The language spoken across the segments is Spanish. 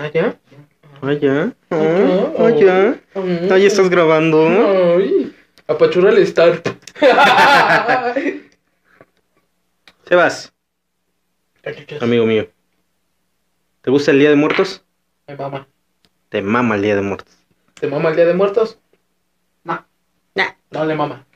¿Ah, ya? Ah, ya. Ah, Ah, ya. ah, ya. Mm. Ah, ya estás grabando. Ay, apachurra el start. Sebas, amigo mío. ¿Te gusta el Día de Muertos? Me mama. Te mama el Día de Muertos. ¿Te mama el Día de Muertos? No. Nah, no le mama.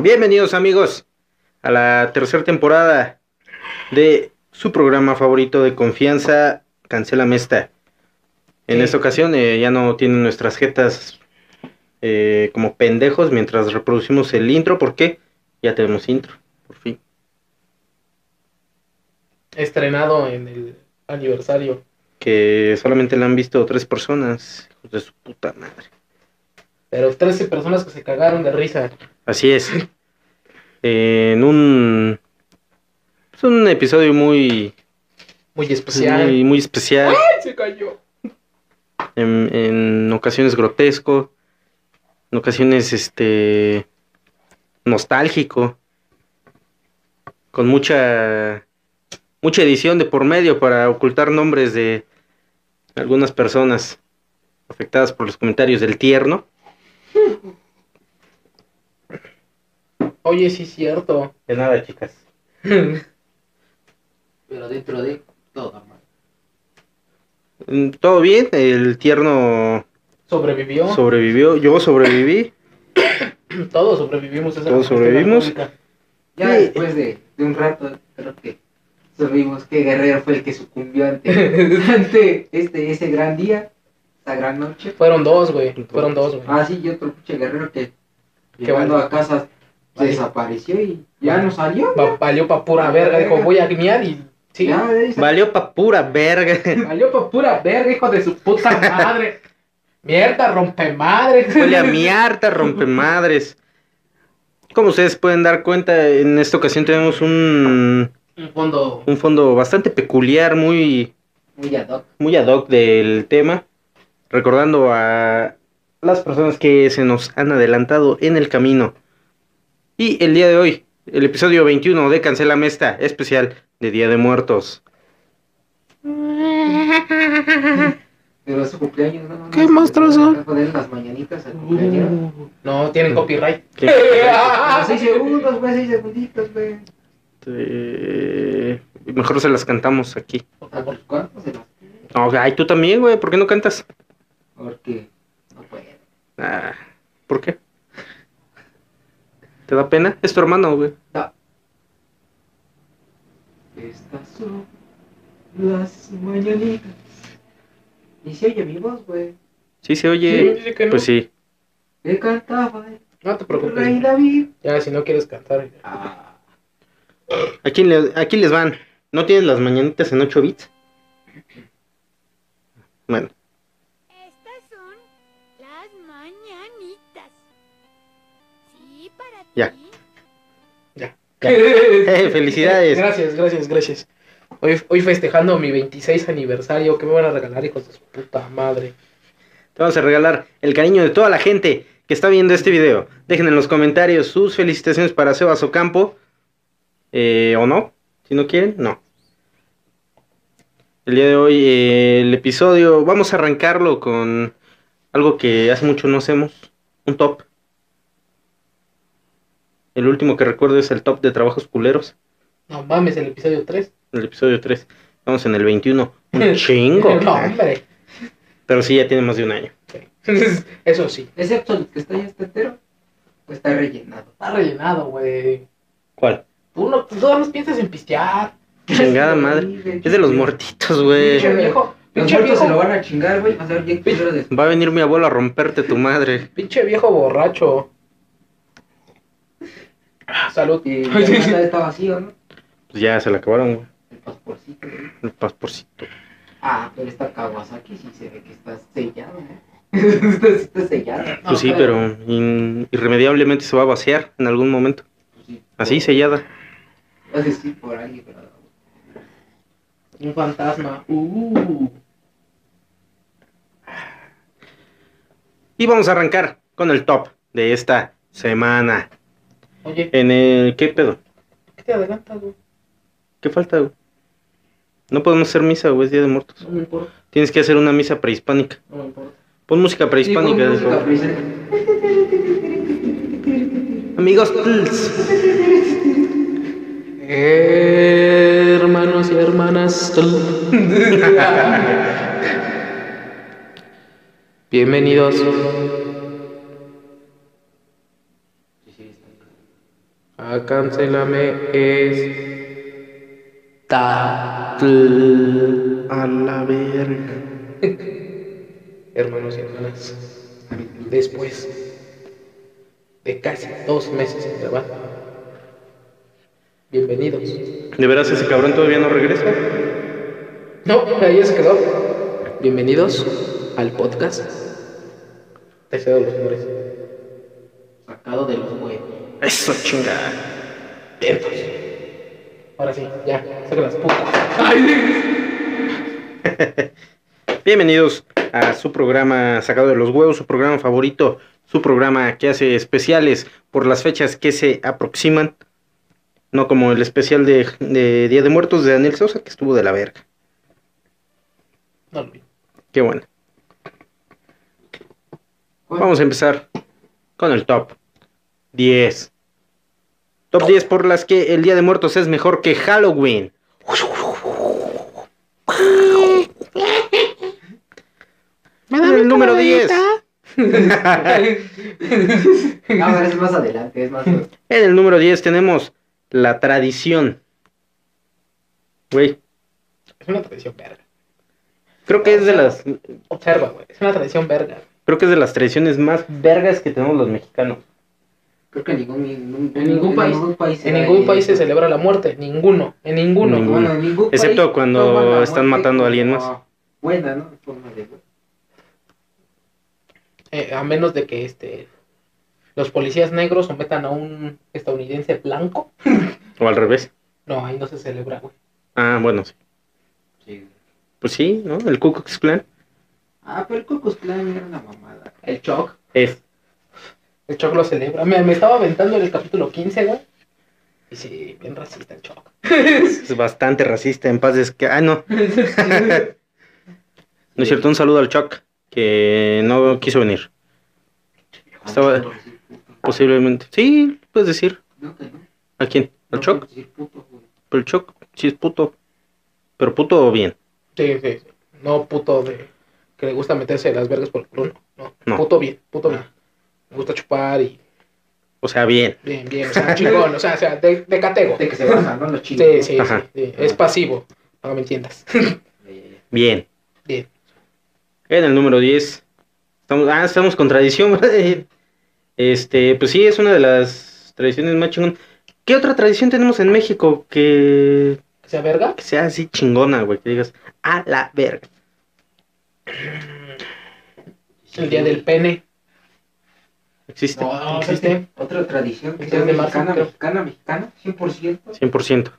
Bienvenidos amigos a la tercera temporada de su programa favorito de confianza, Cancela Mesta. En Sí. esta ocasión eh, ya no tienen nuestras jetas eh, como pendejos mientras reproducimos el intro porque ya tenemos intro, por fin. Estrenado en el aniversario. Que solamente la han visto tres personas, hijos de su puta madre. Pero 13 personas que se cagaron de risa. Así es. Eh, en un... Es un episodio muy, Muy especial. muy, muy especial. ¡Ay, se cayó! en, en ocasiones grotesco, en ocasiones este nostálgico, con mucha mucha edición de por medio para ocultar nombres de algunas personas afectadas por los comentarios del tierno. Oye, sí es cierto. De nada, chicas. Pero dentro de todo normal. Mm, Todo bien, el tierno Sobrevivió. sobrevivió, yo sobreviví. Todos sobrevivimos. esa Todos sobrevivimos. Ya Sí. después de, de un rato, creo que supimos que Guerrero fue el que sucumbió ante, ante este, ese gran día, esa gran noche. Fueron dos, güey. Fueron dos, güey. Ah, sí, y otro pinche guerrero que llegando valió. a casa. Desapareció y ya no salió. Va- valió pa' pura verga. Dijo, voy a guiñar y. Sí. Ya, Valió pa' pura verga. Valió pa' pura verga, hijo de su puta madre. Mierda, rompe madre. Huele a mi harta rompemadres. Como ustedes pueden dar cuenta, en esta ocasión tenemos un, Un fondo. un fondo bastante peculiar, muy, muy ad hoc. muy ad hoc del tema. Recordando a las personas que se nos han adelantado en el camino. Y el día de hoy, el episodio 21 de Cancela Mesta, especial de Día de Muertos. Pero es su cumpleaños, ¿no? ¿Qué las mañanitas al cumpleaños. No, tienen copyright. ¿Qué? Pero seis segundos, güey, seis segunditos, güey. Eh, mejor se las cantamos aquí. Ah, ¿Cuántos se las No, ay, tú también, güey, ¿por qué no cantas? Porque no puedo. Ah, ¿Por qué? ¿Te da pena? Es tu hermano, güey. No. Estas son las mañanitas. Y se oye mi voz, güey. Sí se Sí, oye. dice que no. Pues sí. Que cantaba No te rey preocupes. David. Ya, si no quieres cantar. Ah, Aquí, le- aquí les van. ¿No tienes las mañanitas en 8 bits? Bueno, felicidades. Gracias, gracias, gracias. Hoy, hoy festejando mi 26 aniversario. ¿Qué me van a regalar, hijos de su puta madre? Te vamos a regalar el cariño de toda la gente que está viendo este video. Dejen en los comentarios sus felicitaciones para Sebas Ocampo. Eh, ¿O no? Si no quieren, no. El día de hoy, eh, el episodio, vamos a arrancarlo con algo que hace mucho no hacemos. Un top. El último que recuerdo es el top de trabajos culeros. No mames, el episodio 3. El episodio 3. Vamos en el 21. Un chingo. No, hombre. Pero sí, ya tiene más de un año. Eso sí. excepto el que está ya está entero. Pues está rellenado. Está rellenado, güey. ¿Cuál? Tú no, tú nada más piensas en pistear. Chingada madre. Es de los muertitos, güey. Pinche viejo. Pinche muertos se lo viejo. van a chingar, güey. Va a venir mi abuelo a romperte tu madre. Pinche viejo borracho. Salud. Y la está vacío, ¿no? Pues ya se la acabaron, güey. El pasporcito, güey. El pasporcito. Ah, pero esta Kawasaki sí se ve que está sellada, ¿eh? está, está sellada. No, Pues sí, pero in- irremediablemente se va a vaciar en algún momento. Pues sí. Así, sellada. Va a decir por ahí, pero... Un fantasma. Uh. Y vamos a arrancar con el top de esta semana. Oye, En el... ¿Qué pedo? ¿qué te adelantas, güey? ¿Qué falta, güey? No podemos hacer misa, güey, es Día de Muertos. No me importa, Tienes que hacer una misa prehispánica. no me importa. Pon música prehispánica. Sí, música prehispánica. Amigos, tls. Hermanos y hermanas. Bienvenidos. A Cancelame es. Tatl. a la verga. Hermanos y hermanas. Después de casi dos meses sin grabar. Bienvenidos. ¿De veras ese cabrón todavía no regresa? No, ahí se quedó. Bienvenidos al podcast. Deseo de los amores. Sacado de los huevos. Eso, chingada. Vientos. Ahora sí, ya, saca las putas. Ay, Bienvenidos a su programa Sacado de los Huevos, su programa favorito, su programa que hace especiales por las fechas que se aproximan. No como el especial de, de Día de Muertos de Daniel Sosa, que estuvo de la verga. no. Qué bueno. Vamos a empezar con el top 10. Top 10 por las que el Día de Muertos es mejor que Halloween. En el número 10. Ah, pero es más adelante, es más. En el número 10 tenemos la tradición. Güey, Es una tradición verga. creo que es de las Observa, güey. Es una tradición verga. creo que es de las tradiciones más vergas que tenemos los mexicanos. Creo que en ningún, ningún, En ningún país- ningún país, En ningún país se celebra la muerte. Ninguno. En ninguno. Ninguno. Bueno, en ningún Excepto país cuando están matando a alguien más. Buena, ¿no? En forma de- Eh, a menos de que este los policías negros sometan a un estadounidense blanco. O al revés. No, ahí no se celebra, güey. Ah, bueno, sí. Sí. Pues sí, ¿no? El Ku Klux Klan Ah, pero el Ku Klux Klan era una mamada. El Choc. es El Choc lo celebra. Me, me estaba aventando en el capítulo 15, güey. Y sí, bien racista el Choc. es bastante racista. En paz es que. Ah, no. No es cierto, un saludo al Chuck, que no quiso venir. Estaba- Posiblemente. Sí, puedes decir. ¿A quién? ¿Al güey. Pero el Chuck sí es puto. Pero puto bien. Sí, sí, sí. No puto de que le gusta meterse las vergas por el culo. No, no. No. Puto bien, puto bien. Me gusta chupar y O sea, bien. bien, bien. O sea, chingón. O sea, o sea de, de catego. De que se bajan, ¿no? Los chinos. Sí, sí, sí, Ajá. sí. Es pasivo. No me entiendas. Bien. Bien. En el número 10. Estamos, ah, estamos con tradición, ¿verdad? Este, pues sí, es una de las tradiciones más chingón. ¿Qué otra tradición tenemos en México que, ¿Que sea verga? que sea así chingona, güey? Que digas, a la verga. El día del pene. ¿Existe? No, No, existe. Otra tradición que sea 3 de marzo, mexicana, mexicana, mexicana, 100%. 100%.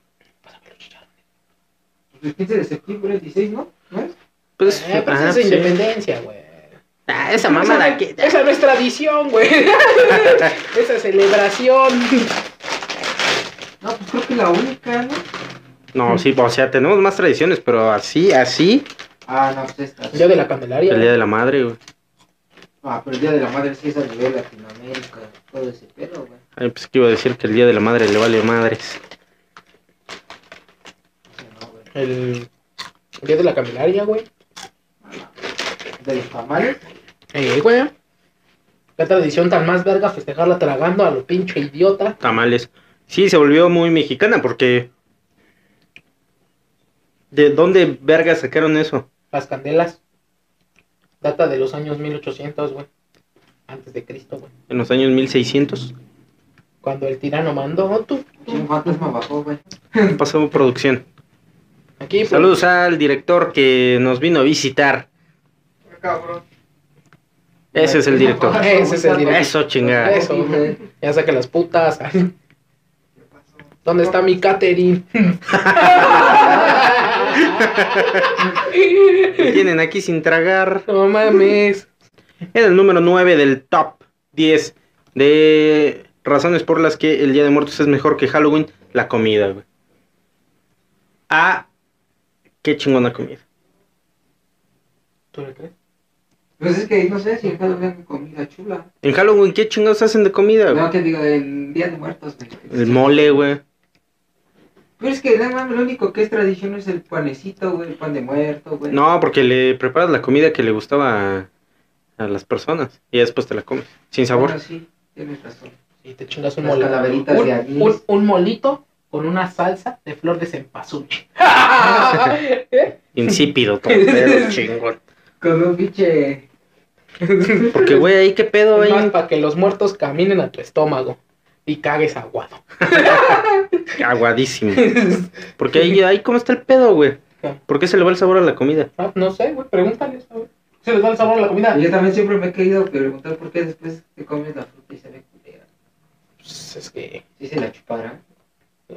Pues el 15 de septiembre, el 16, ¿no? ¿No es? Pues, Eh, pero ah, esa es sí. independencia, güey. Ah, esa mamada esa, que... esa no es tradición, güey. esa es celebración. No, pues creo que la única, ¿no? No, sí, o sea, tenemos más tradiciones, pero así, así, Ah, no, pues esta. El día de la Candelaria. el Día de la Madre, güey. Ah, pero el Día de la Madre sí es a nivel Latinoamérica, todo ese pedo, güey. Ay, pues que iba a decir que el Día de la Madre le vale madres. No, güey. El, el día de la Candelaria, güey. De los tamales, Eh, güey. La tradición tan más verga festejarla tragando a lo pinche idiota. Tamales. Sí, se volvió muy mexicana porque... ¿De dónde verga sacaron eso? Las candelas. Data de los años 1800, güey. Antes de Cristo, güey. En los años 1600. Cuando el tirano mandó, tú. sí, un fantasma bajó, güey. Pasó producción. Aquí, pues, Saludos al director que nos vino a visitar. Cabrón. Ese es el director. Ese es el director. Eso, chingada. Eso. Ya saca las putas. ¿Dónde está mi catering? Me tienen aquí sin tragar. no mames. En el número 9 del top 10 de razones por las que el Día de Muertos es mejor que Halloween, la comida, güey. Ah, qué chingona comida. ¿Tú le crees? Pues es que no sé si en Halloween hay comida chula. En Halloween, ¿qué chingados hacen de comida, güey? No, que digo, el Día de Muertos, güey. El mole, güey. Pero es que nada más lo único que es tradición es el panecito, güey, el pan de muerto, güey. No, porque le preparas la comida que le gustaba a, a las personas y después te la comes. Sin sabor. Bueno, sí, tienes razón. Y te chingas un calaveritas un, molito con una salsa de flor de cempasúchil. ¿Eh? Insípido, todo pedo, chingón. Con un pinche... Porque, güey, ahí qué pedo, Es más ahí. para que los muertos caminen a tu estómago y cagues aguado. Aguadísimo. Porque ahí, ahí cómo está el pedo, güey. ¿Por qué se le va el sabor a la comida? Ah, no sé, güey, ver. ¿Se les da el sabor a la comida? Y yo también siempre me he querido preguntar por qué después te comes la fruta y se ve culera. Pues es que. ¿Sí se la chupará?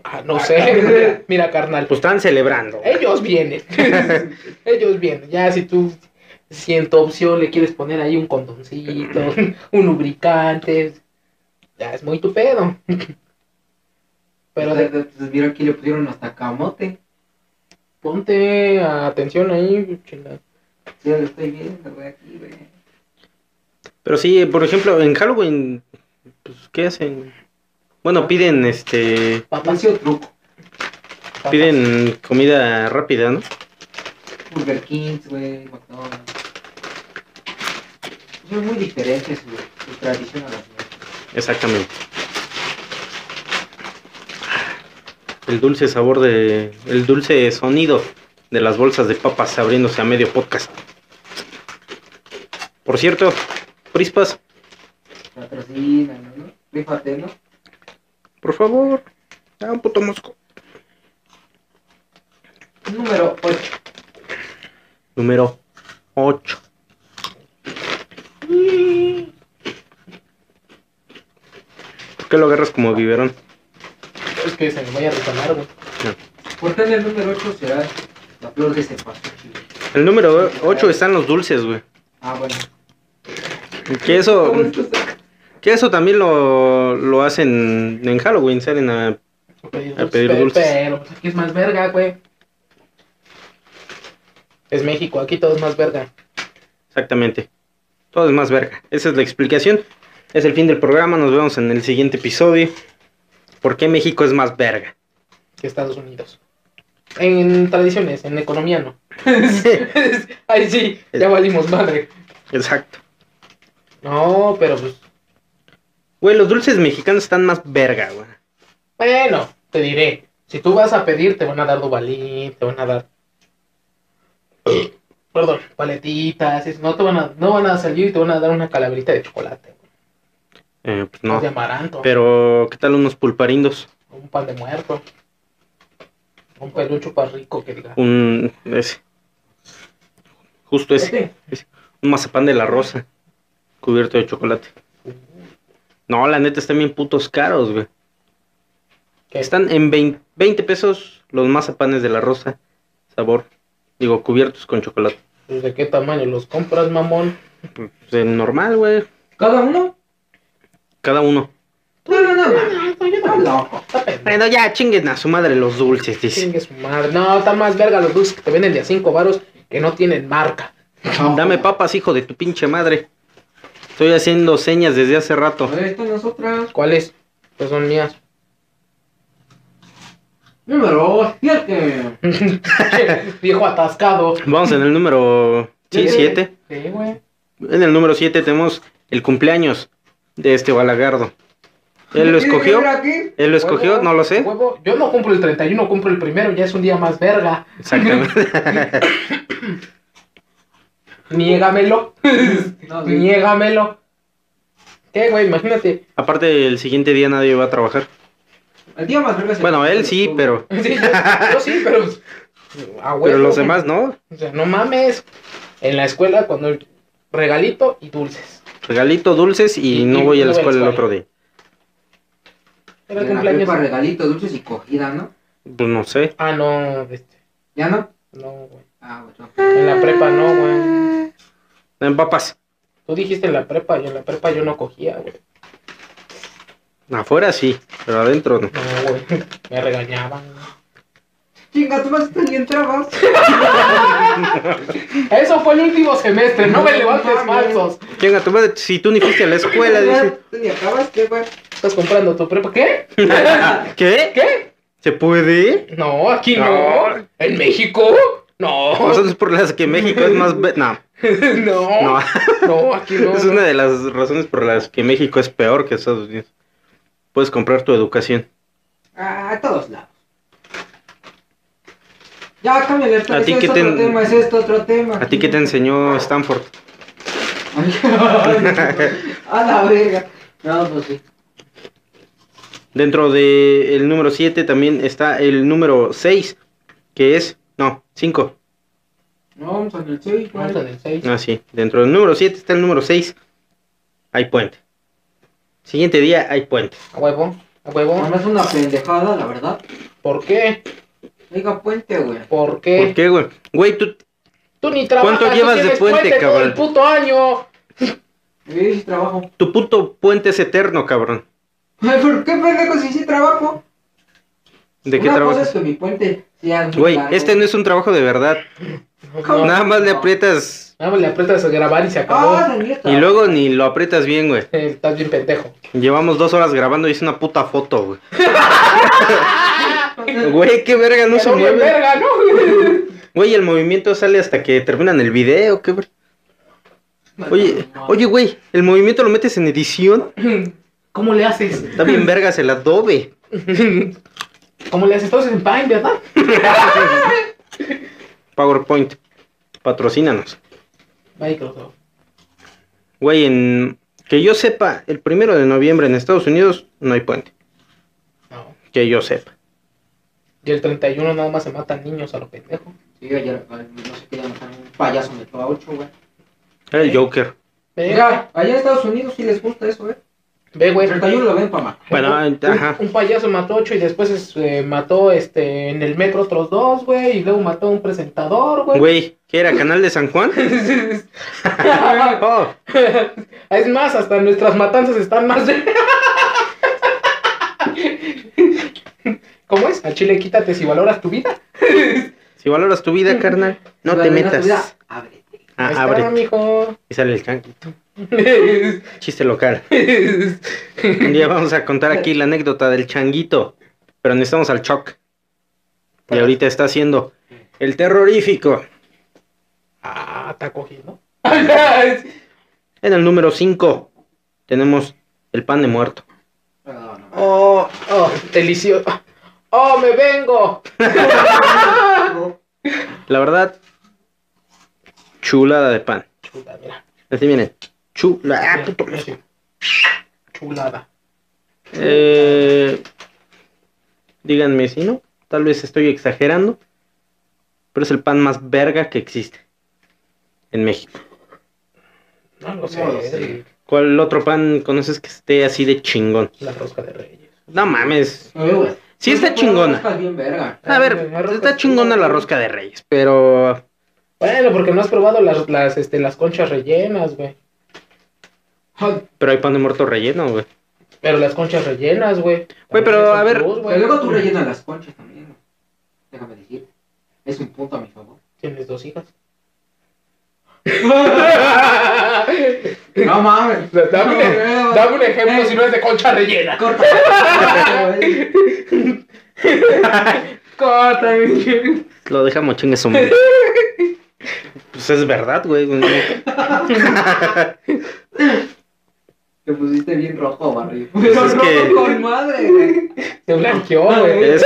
Ah, no sé. Mira, carnal. Pues están celebrando. Ellos vienen. Ellos vienen. Ya si tú, si en tu opción le quieres poner ahí un condoncito, un lubricante, ya es muy tu pedo. Pero de- pues, mira aquí le pusieron hasta camote. ponte atención ahí, chinga. Sí, lo estoy viendo, güey, aquí, güey. Pero sí, por ejemplo, en Halloween, pues, ¿qué hacen? Bueno, piden, este, Papas, Papacio truco. piden comida rápida, ¿no? Burger Kings, güey, McDonald's. Son muy diferentes su, su tradición a las nuestras. Exactamente. El dulce sabor de, el dulce sonido de las bolsas de papas abriéndose a medio podcast. Por cierto, Prispas, Patrocinan, ¿no? Rífate, ¿no? por favor, da un puto mosco. Número 8. Número 8. ¿Por qué lo agarras como biberón? Es que se me vaya a resonar, güey. ¿Por qué en el número 8 será la flor de cempasúchil? El número 8 están los dulces, güey. Ah, bueno. Que eso, ¿Cómo esto se- que eso también lo, lo hacen en Halloween, salen a... A pedir dulces. Pero pues aquí es más verga, güey. Es México, aquí todo es más verga. Exactamente. Todo es más verga. Esa es la explicación. Es el fin del programa. Nos vemos en el siguiente episodio. ¿Por qué México es más verga? que Estados Unidos. En tradiciones, en economía no. Ay, sí, ya valimos madre. Exacto. No, pero pues, Güey, los dulces mexicanos están más verga, güey. bueno, te diré. Si tú vas a pedir, te van a dar dubalín, te van a dar. Perdón, paletitas, no te van a, no van a salir y te van a dar una calaverita de chocolate, Eh, pues no. de amaranto, Pero, ¿qué tal unos pulparindos? un pan de muerto, un pelucho para rico que diga. Un... Ese. Justo ese. Un mazapán de la rosa. Cubierto de chocolate. No, la neta están bien putos caros, güey. ¿Qué? Están en 20, 20 pesos los mazapanes de la rosa. Sabor. Digo, cubiertos con chocolate. Pues, ¿De qué tamaño los compras, mamón? Pues el normal, güey. ¿Cada uno? Cada uno. No, no, no. no. Loco. Bueno, ya chinguen a su madre los dulces, dice. Chingue su madre. No, está más verga los dulces que te venden de a 5 varos que no tienen marca. Dame papas, hijo de tu pinche madre. Estoy haciendo señas desde hace rato. A ver, esto nosotras. ¿Cuáles? Pues son mías. Número 7. Viejo atascado. Vamos en el número sí, Sí. 7. Sí, güey. En el número 7 tenemos el cumpleaños de este balagardo. Él lo escogió. Él lo escogió, Huevo, no lo sé. huevo. Yo no cumplo el 31, cumplo el primero, ya es un día más verga. Exactamente. Niégamelo. No, sí. Niégamelo. ¿Qué, güey? Imagínate. Aparte, el siguiente día nadie va a trabajar. El día más verga es el Bueno, él sí, pero, Sí, yo, yo sí, pero. A huevo, pero los güey. demás no. O sea, no mames. En la escuela, cuando regalito y dulces. Regalito, dulces y Y- no y voy a la escuela el otro día. Era cumpleaños. prepa, regalito, dulces y cogida, ¿no? Pues no sé. Ah, no, este. ¿Ya no? No, güey. Ah, bueno. En la prepa no, güey. En papas. Tú dijiste en la prepa, yo en la prepa yo no cogía, güey. Afuera sí, pero adentro no. No, güey. Me regañaban. Chinga, tú vas ni entrabas. Eso fue el último semestre, no me levantes falsos. Chinga, madre, si tú ni fuiste a la escuela, dice. Tú ni acabas, ¿qué, güey? Estás comprando tu prepa. ¿Qué? ¿Qué? ¿Qué? ¿Se puede? No, aquí no. No. ¿En México? No. Razones por las que México es más... No, No. no. No, aquí no. Es una de las razones por las que México es peor que Estados Unidos. Puedes comprar tu educación. Ah, a todos lados. Ya, cámbiale, ¿A ti es qué otro te tema, es esto otro tema. ¿A ti qué te enseñó Stanford? a la verga. No, pues sí. Dentro del número 7 también está el número 6, que es... No, 5. No, vamos en el 6, Vamos en el 6. Ah, sí. Dentro del número 7 está el número 6. Hay puente. Siguiente día hay puente. A huevo. A huevo. No es una pendejada, la verdad. ¿Por qué? Diga puente, güey. ¿Por qué? ¿Por qué, güey? Güey, tú... Tú ni trabajas. ¿Cuánto llevas de puente, todo cabrón? el puto año. Sí, sí trabajo. Tu puto puente es eterno, cabrón. Ay, ¿Por qué pendejo si sí trabajo? ¿De qué Una cosa trabajas? es que mi puente sea muy Güey, largo. este no es un trabajo de verdad. ¿Cómo? Nada más le aprietas Nada más le aprietas a grabar y se acabó. Ah, y luego ni lo aprietas bien, güey. Eh, Estás bien pendejo. Llevamos dos horas grabando y es una puta foto, güey. Güey, qué verga, no se mueve. verga, ¿no? Güey, el movimiento sale hasta que terminan el video, qué ver- Oye, oye, güey, el movimiento lo metes en edición. ¿Cómo le haces? Está bien vergas el Adobe. ¿Cómo le haces? Todos en Paint, ¿verdad? PowerPoint. Patrocínanos. Microsoft. Güey, en que yo sepa, el primero de noviembre en Estados Unidos no hay puente. No. Que yo sepa. Y el 31 nada más se matan niños a lo pendejo. Sí, ayer, ay, no sé qué ya mataron un payaso metió a 8, güey. Era el Joker. Mira, allá en Estados Unidos sí les gusta eso, güey. ve, güey. 31 lo ven para matar. Bueno, un, ajá. un payaso mató ocho y después este, mató este en el metro otros dos, güey. Y luego mató a un presentador, güey. Güey, ¿qué era? ¿Canal de San Juan? Oh, es más, hasta nuestras matanzas están más. ¿Cómo es? Al chile quítate si valoras tu vida. si valoras tu vida, carnal, no Si te valoras tu vida, metas. ábrete. Ah, Ahí está, abre. mijo. Y sale el changuito. Chiste local. Un día vamos a contar aquí la anécdota del changuito. Pero necesitamos al Choc. Y ahorita está haciendo el terrorífico. ah, está cogiendo. En el número 5 tenemos el pan de muerto. Oh, oh, delicioso. Oh, me vengo. La verdad, chulada de pan. Chula, mira. Así viene. Chula. Ah, puto. Sí. Chulada. Eh, díganme si no. Tal vez estoy exagerando. Pero es el pan más verga que existe. En México. No lo sé. No lo sé. ¿Cuál otro pan conoces que esté así de chingón? La rosca de reyes. No mames. Eh, güey. Sí está chingona. bien verga. A ver, está es chingona la rosca de reyes, pero... Bueno, porque no has probado las, las, este, las conchas rellenas, güey. Pero hay pan de muerto relleno, güey. Pero las conchas rellenas, güey. Güey, pero, a ver, Pero luego tú rellenas las conchas también, güey. Déjame decir. Es un punto a mi favor. Tienes dos hijas. No mames. Dame, un- dame un ejemplo si no es de concha rellena. Corta. Corta, Lo dejamos chingue su madre. Pues es verdad, güey. Te pusiste bien rojo, barrio. Pues es rojo que- con madre, güey. Se blanqueó, güey. Es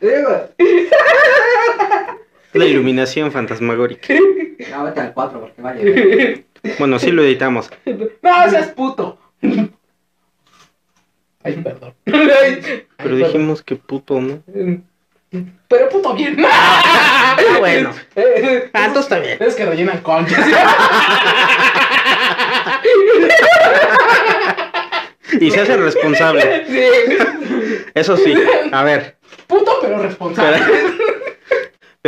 Eh, güey. La iluminación fantasmagórica. Ya vete al 4 porque vaya. güey. Bueno, sí lo editamos. No, seas puto. Ay, perdón. Ay, Pero ay, dijimos que puto, ¿no? Pero puto bien. Ah, bueno. Ah, entonces está bien. Es que rellenan conchas. Y se hacen responsable. Sí. Eso sí. A ver. Puto pero responsable. Pero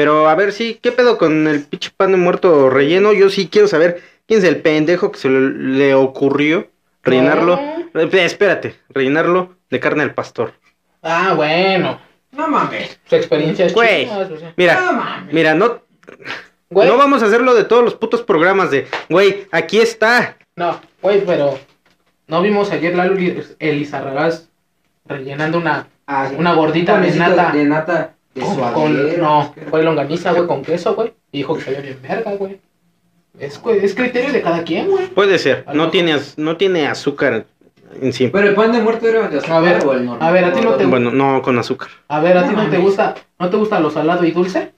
a ver, sí, ¿qué pedo con el pinche pan de muerto relleno? Yo sí quiero saber quién es el pendejo que se le, le ocurrió rellenarlo. No. Eh, espérate, rellenarlo de carne al pastor. Ah, bueno. No mames. Su experiencia es Güey. chida, o sea. Mira, No mames. mira, no, Güey, no vamos a hacerlo de todos los putos programas de, güey, aquí está. No, güey, pero no vimos ayer Lalo Elizarragaz rellenando una Ah, sí. Una gordita de nata. De nata. De con, no, fue longaniza, güey, con queso, güey. Y dijo que sabía bien verga, güey. Es, güey, es criterio de cada quien, güey. Puede ser, no tiene, az- no tiene azúcar en sí. Pero el pan de muerto era de azúcar A ver, o el normal. a ver, a ti no te- Bueno, no con azúcar, A ver, ¿a ti No no te gusta, no te gusta lo salado y dulce?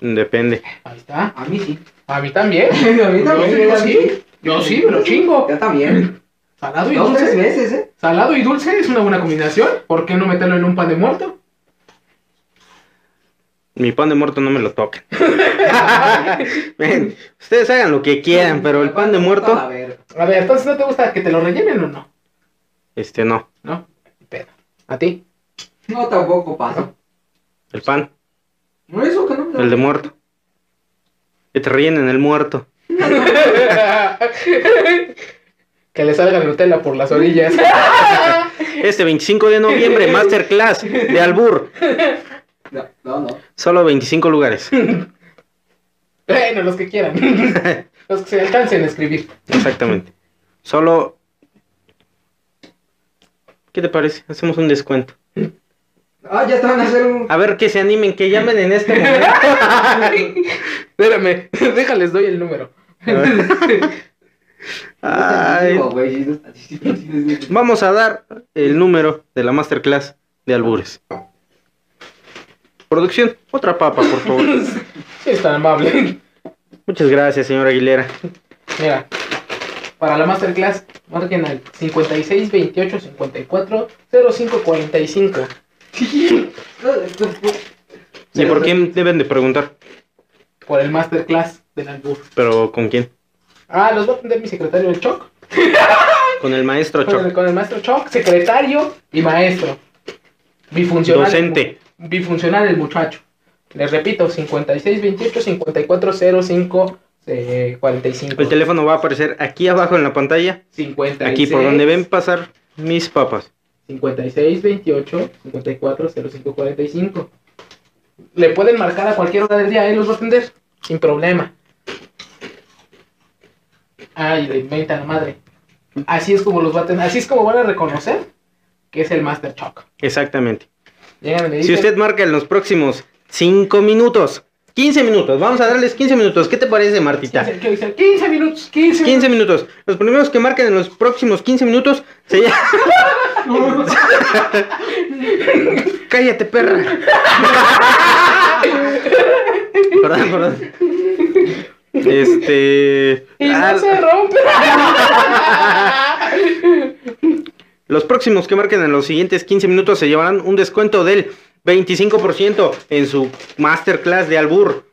depende. Ahí está. A mí sí. A mí también. a mí también. Yo sí. Yo sí, pero chingo. Yo también. Salado y Dos, dulce. veces, ¿eh? Salado y dulce es una buena combinación. ¿Por qué no meterlo en un pan de muerto? Mi pan de muerto no me lo toquen. Ven, ustedes hagan lo que quieran, pero el pan de A muerto, ver. A ver, entonces ¿no te gusta que te lo rellenen o no? este no. ¿No? Pedo. ¿A ti? No, tampoco pasa. El pan, No, eso que no. el de muerto. Que te rellenen el muerto. que le salga Nutella por las orillas. Este 25 de noviembre, Masterclass de Albur. No, no, no. Solo 25 lugares. bueno, los que quieran. los que se alcancen a escribir. Exactamente. Solo... ¿Qué te parece? Hacemos un descuento. Ah, ya estaban a hacer un. A ver, que se animen, que llamen en este momento. Espérame, déjales doy el número. Ay, vamos a dar el número de la Masterclass de Albures. Producción, otra papa, por favor. Sí, es tan amable. Muchas gracias, señor Aguilera. Mira, para la masterclass, marquen al 56 28 54 05 45. No, esto fue- ¿Y por quién deben de preguntar? Por el masterclass del albur. ¿Pero con quién? Ah, los va a atender mi secretario el Choc. Con el maestro Con el, Choc. con el maestro Choc, secretario y maestro. Bifuncional. Docente. Bifuncional el muchacho. Les repito, 56 28 54 05 eh, 45. El teléfono va a aparecer aquí abajo en la pantalla. 56, Aquí por donde ven pasar mis papas. 56 28 54 05 45. Le pueden marcar a cualquier hora del día, él los va a atender. Sin problema. Ay, le inventan la madre. Así es como los va a atender. Así es como van a reconocer que es el Master Choc. Exactamente. Si usted marca en los próximos 5 minutos, 15 minutos, vamos a darles 15 minutos. ¿Qué te parece, Martita? 15, ¿qué dice? 15 minutos, 15 15 minutos. Los primeros que marquen en los próximos 15 minutos se llama. Cállate, perra. perdón, perdón. Este. Y ah, no se rompe. Los próximos que marquen en los siguientes 15 minutos se llevarán un descuento del 25% en su masterclass de Albur.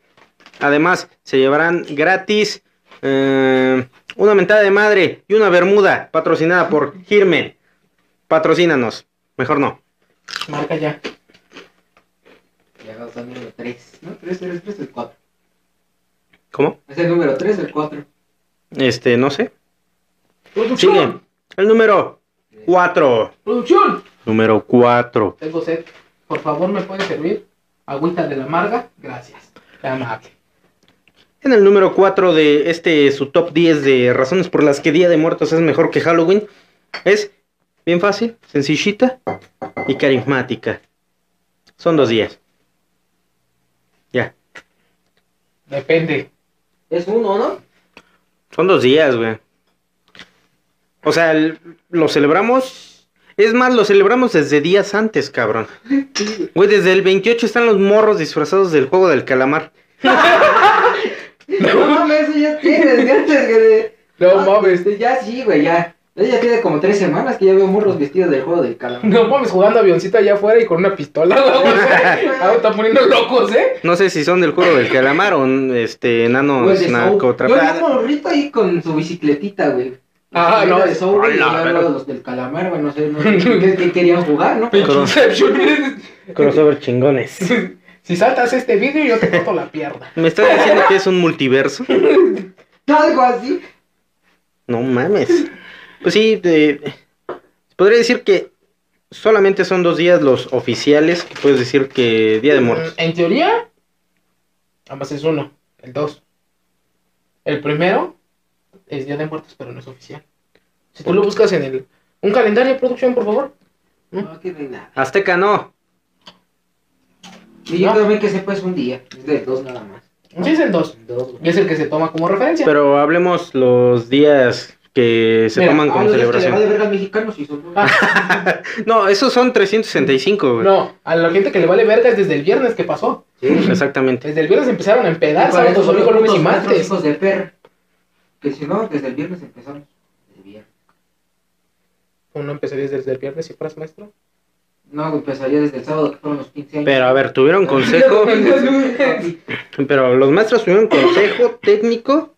Además, se llevarán gratis eh, una mentada de madre y una bermuda patrocinada por Girmen. Patrocínanos. Mejor no. Marca ya. Ya va a ser el número 3. No, 3, 3, 3, el 4. ¿Cómo? Es el número 3, el 4. Este, no sé. Producción. Sigue. El número 4. Producción. Número 4. Tengo sed. Por favor, ¿me puede servir? Agüita de la amarga. Gracias. Amable. En el número 4 de este su top 10 de razones por las que Día de Muertos es mejor que Halloween es bien fácil, sencillita y carismática. Son dos días. Ya. Depende. Es uno, ¿no? Son dos días, güey. O sea, el- lo celebramos. Es más, lo celebramos desde días antes, cabrón. Güey, desde el 28 están los morros disfrazados del juego del calamar. No mames, eso ya tiene desde antes que de... No Ah, mames. este, Ya sí, güey, ya. Ya tiene como tres semanas que ya veo morros vestidos del juego del calamar. No mames, jugando avioncito allá afuera y con una pistola. güey. Ah, están poniendo locos, ¿eh? No sé si son del juego del calamar o este Güey, enanos. Yo vi un narcotraficantes. morrito ahí con su bicicletita, güey. Ah, no. güey, luego los del calamar, güey, no sé, no sé qué, qué querían jugar, ¿no? Crossover chingones. Si saltas este vídeo, yo te corto la pierna. ¿Me estás diciendo que es un multiverso? Algo así. No mames. Pues sí, de- podría decir que solamente son dos días los oficiales, que puedes decir que Día de Muertos. En teoría, ambas es uno, el dos. El primero es Día de Muertos, pero no es oficial. Si tú lo buscas en el... Un calendario de producción, por favor. No, aquí no hay nada. Azteca no. Y yo No. también que sepa es un día. Es de dos nada más. Sí, es el dos. Dos, güey. Y es el que se toma como referencia. Pero hablemos los días que se Mira, toman Ah, como los días que le celebración. vale verga al mexicano si son dos. Ah, No, esos son 365, güey. no, a la gente que le vale verga es desde el viernes que pasó. Sí. Exactamente. Desde el viernes empezaron a empedar, sábado, domingo, lunes y martes. hijos de perra. Que si no, desde el viernes empezamos. Desde el viernes. Uno empezaría desde el viernes si fueras maestro. No, empezaría desde el sábado que fueron los 15 años. Pero a ver, tuvieron consejo. pero los maestros tuvieron consejo técnico,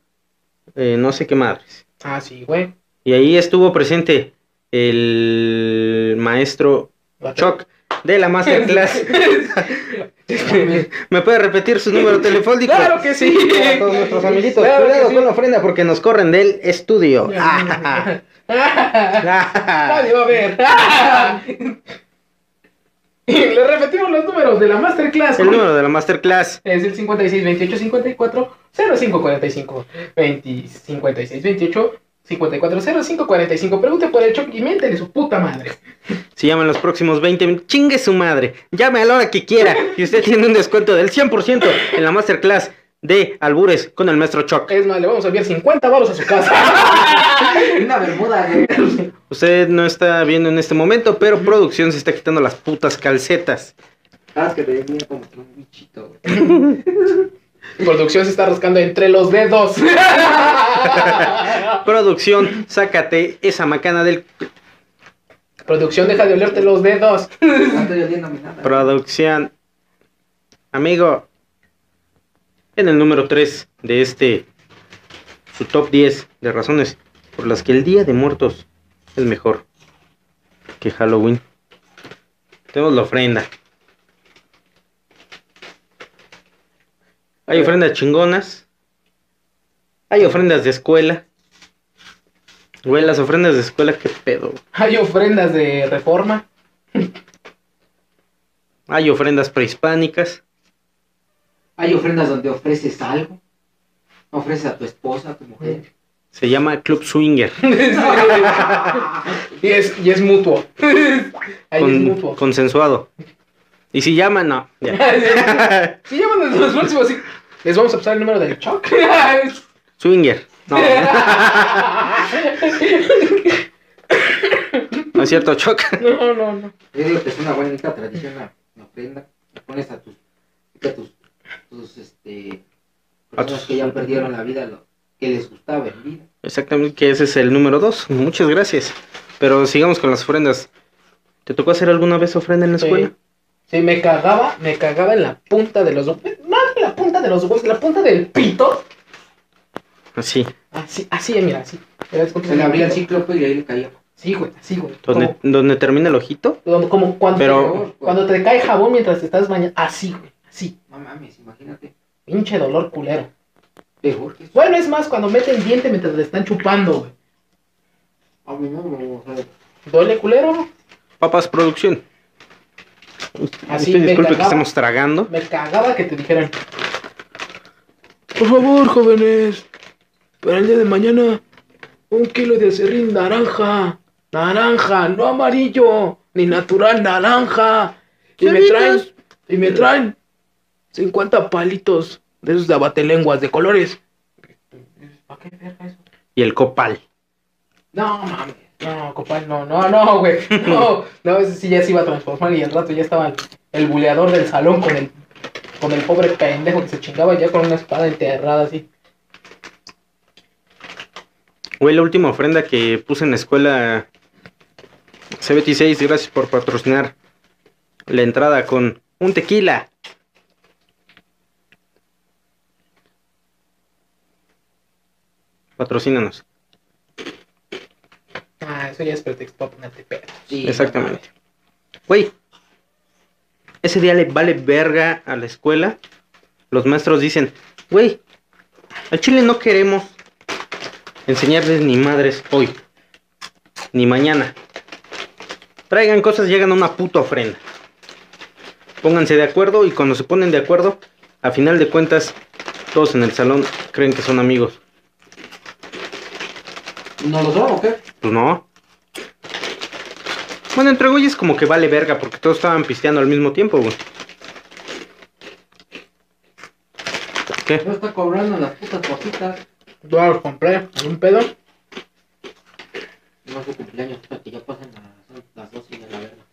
eh, no sé qué madres. Ah, sí, güey. Y ahí estuvo presente el maestro Choc de la Masterclass. ¿Me puede repetir su número telefónico? Claro que sí. Para todos nuestros amiguitos, Claro cuidado sí. con la ofrenda porque nos corren del estudio. Nadie va a ver. Le repetimos los números de la masterclass. el número de la Masterclass. Es el 56 28 54 05 45 20 56 28 54 05 45. Pregunte por el choc y miéntele su puta madre. Se llaman los próximos 20 minutos. Chingue su madre. Llame a la hora que quiera. Y usted tiene un descuento del 100% en la Masterclass de Albures con el maestro Choc. Es más, le vamos a enviar 50 baros a su casa. Una bermuda, güey. Usted no está viendo en este momento, pero producción se está quitando las putas calcetas. Ah, es que te como un bichito, güey. Producción se está rascando entre los dedos. Producción, sácate esa macana del... Producción, deja de olerte los dedos. No estoy nada. Producción. Amigo. En el número 3 de este... Su top 10 de razones por las que el Día de Muertos es mejor que Halloween. Tenemos la ofrenda. Hay ofrendas chingonas. Hay ofrendas de escuela. Güey, las ofrendas de escuela, qué pedo. Hay ofrendas de reforma. Hay ofrendas prehispánicas. Hay ofrendas donde ofreces algo. Ofreces a tu esposa, a tu mujer. Se llama Club Swinger. Y es, y es mutuo. Ahí es mutuo. consensuado. Y si llaman, no. ya. Si llaman en los próximos, sí. Les vamos a pasar el número del Choc. Swinger. No. No es cierto, Choc. No, no, no. Yo digo que es una bonita tradición la, ofrenda. Le pones a tus, a tus, tus este, A personas tus- que ya perdieron la vida, lo que les gustaba en vida. Exactamente, que ese es el número dos. Muchas gracias. Pero sigamos con las ofrendas. ¿Te tocó hacer alguna vez ofrenda en la escuela? Sí, me cagaba, me cagaba en la punta de los huevos. No en la punta de los huevos, la punta del pito. Así. Así, así, mira, así. Mira, que Se le abría el cíclope y ahí le caía. Sí, güey, así, güey. Donde, Como, donde termina el ojito. como, como cuando, Pero- te, cuando te cae jabón mientras te estás bañando. Así, güey, así. No mames, imagínate. Pinche dolor culero. Peor que eso. Bueno, es más, cuando meten diente mientras le están chupando, güey. A mí no, no, ¿Duele culero? Papas Producción. Así Usted disculpe que estamos tragando. Me cagaba que te dijeran. Por favor, jóvenes. Para el día de mañana, un kilo de acerrín naranja. Naranja, no amarillo. Ni natural, naranja. Y me traen, y me traen 50 palitos de esos de abatelenguas de colores. ¿Para qué verga eso? Y el copal. No, mames. No, copal, no, no, no, güey. No, no, ese sí ya se iba a transformar y al rato ya estaba el buleador del salón con el, con el pobre pendejo que se chingaba ya con una espada enterrada así. Güey, la última ofrenda que puse en la escuela C26, gracias por patrocinar la entrada con un tequila. Patrocínanos. Ah, eso ya es pretexto para ponerte pedo. sí. Exactamente. Güey, ese día le vale verga a la escuela. Los maestros dicen, güey, al chile no queremos enseñarles ni madres hoy, ni mañana. Traigan cosas, llegan a una puta ofrenda. Pónganse de acuerdo y cuando se ponen de acuerdo, a final de cuentas, todos en el salón creen que son amigos. ¿No lo son o qué? Pues no. Bueno, entre güeyes como que vale verga porque todos estaban pisteando al mismo tiempo, güey. ¿Qué? No está cobrando las putas cositas. Yo los compré. ¿Un pedo? No es su cumpleaños, espérate, ya pasan las, las dos y ya la verga.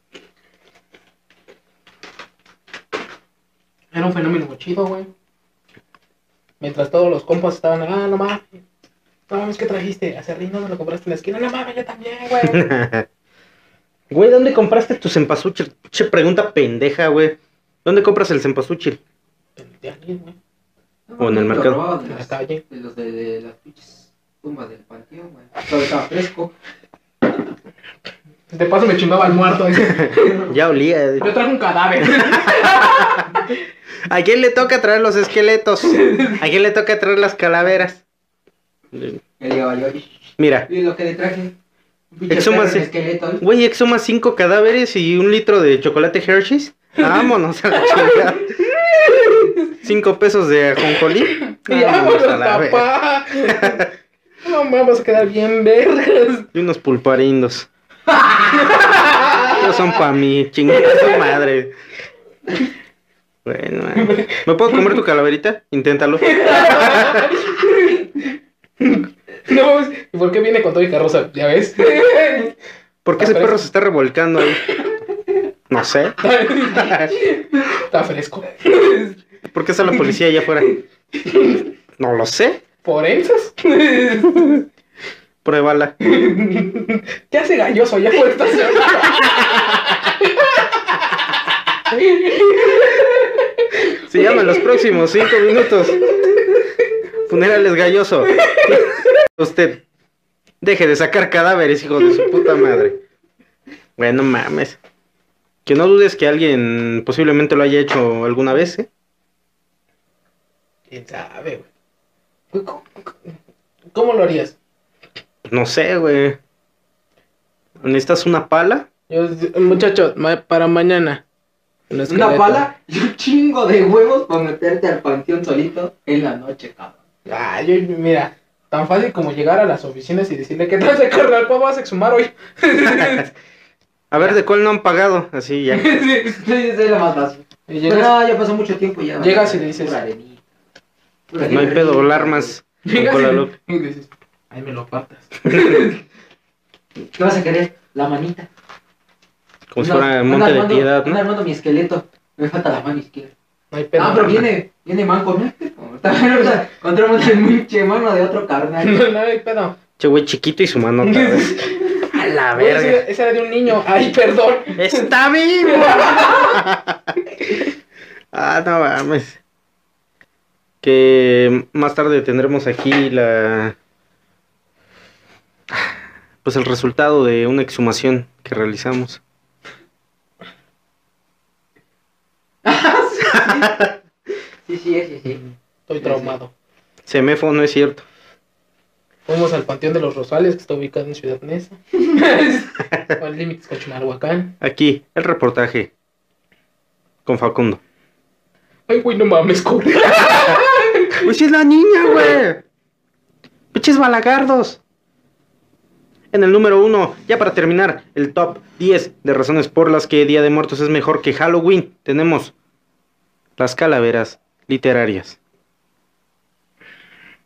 Era un fenómeno muy chido, güey. Mientras todos los compas estaban, ah, no mames. No mames, ¿qué trajiste? Acerrín, ¿dónde lo compraste en la esquina? No mames, yo también, güey. Güey, ¿dónde compraste tu cempasúchil? Che, pregunta pendeja, güey. ¿Dónde compras el cempasúchil? De alguien, güey. No, O en el mercado. De, las- los de, de las pinches tumbas del panteón, güey. Todo estaba fresco. De paso me chingaba el muerto. Ya olía. Yo traje un cadáver. ¿A quién le toca traer los esqueletos? ¿A quién le toca traer las calaveras? Mira, y lo que le traje. Esqueleto. ¿eh? güey, exhuma cinco cadáveres y un litro de chocolate Hershey's. Vámonos a la chingada. Cinco pesos de ajonjolí. Vámonos a la papá. No vamos a quedar bien vergas. Y unos pulparindos. Esos son pa' mí, chingada su madre. Bueno, eh. ¿me puedo comer tu calaverita? Inténtalo. No mames, ¿y por qué viene con todo y carroza? ¿Ya ves? ¿Por qué ese perro se está revolcando ahí? No sé. Está fresco. ¿Por qué está la policía allá afuera? No lo sé. ¿Forenses? Pruébala. ¿Qué hace galloso allá estación? Se llama en los próximos cinco minutos. Funerales galloso. Usted deje de sacar cadáveres, hijo de su puta madre. Bueno, mames. Que no dudes que alguien posiblemente lo haya hecho alguna vez, ¿eh? ¿Quién sabe, güey? ¿Cómo, cómo lo harías? No sé, güey. ¿Necesitas una pala? Yo, muchacho, ma- para mañana. Un Una esqueleto. pala y un chingo de huevos para meterte al panteón solito en la noche, cabrón. Ah, yo, mira, tan fácil como llegar a las oficinas y decirle que tal de carnal, ¿cómo vas a exhumar hoy? A ver, ¿de cuál no han pagado? Así ya. Sí, es lo más fácil. Y Pero llegas, no, ya pasó mucho tiempo y ya. Llegas y le dices- Pura arenita. Pura No hay pedo, alarmas. Con llegas y, y dices, ahí me lo apartas. ¿Qué vas a querer? La manita. Como si Anda- fuera monte de piedad, ¿no? armando mi esqueleto. Me falta la mano izquierda. No hay pedo. Ah, pero viene, viene manco, ¿no? También, o sea, encontramos el pinche mano de otro carnal. No, no hay pedo. Che, güey, chiquito y su mano otra vez. A la verga. ese, ese era de un niño. Ay, perdón. ¡Está vivo! ah, no mames. Que más tarde tendremos aquí la. Pues el resultado de una exhumación que realizamos. Sí, sí, sí, sí. Estoy traumado. Semefo no es cierto. Fuimos al Panteón de los Rosales, que está ubicado en Ciudad Neza. en límites con Chimalhuacán. Aquí, el reportaje. Con Facundo. Ay, güey, no mames, corre. Pues es la niña, güey. Pinches balagardos. En el número uno, ya para terminar, el top 10 de razones por las que Día de Muertos es mejor que Halloween, tenemos las calaveras literarias.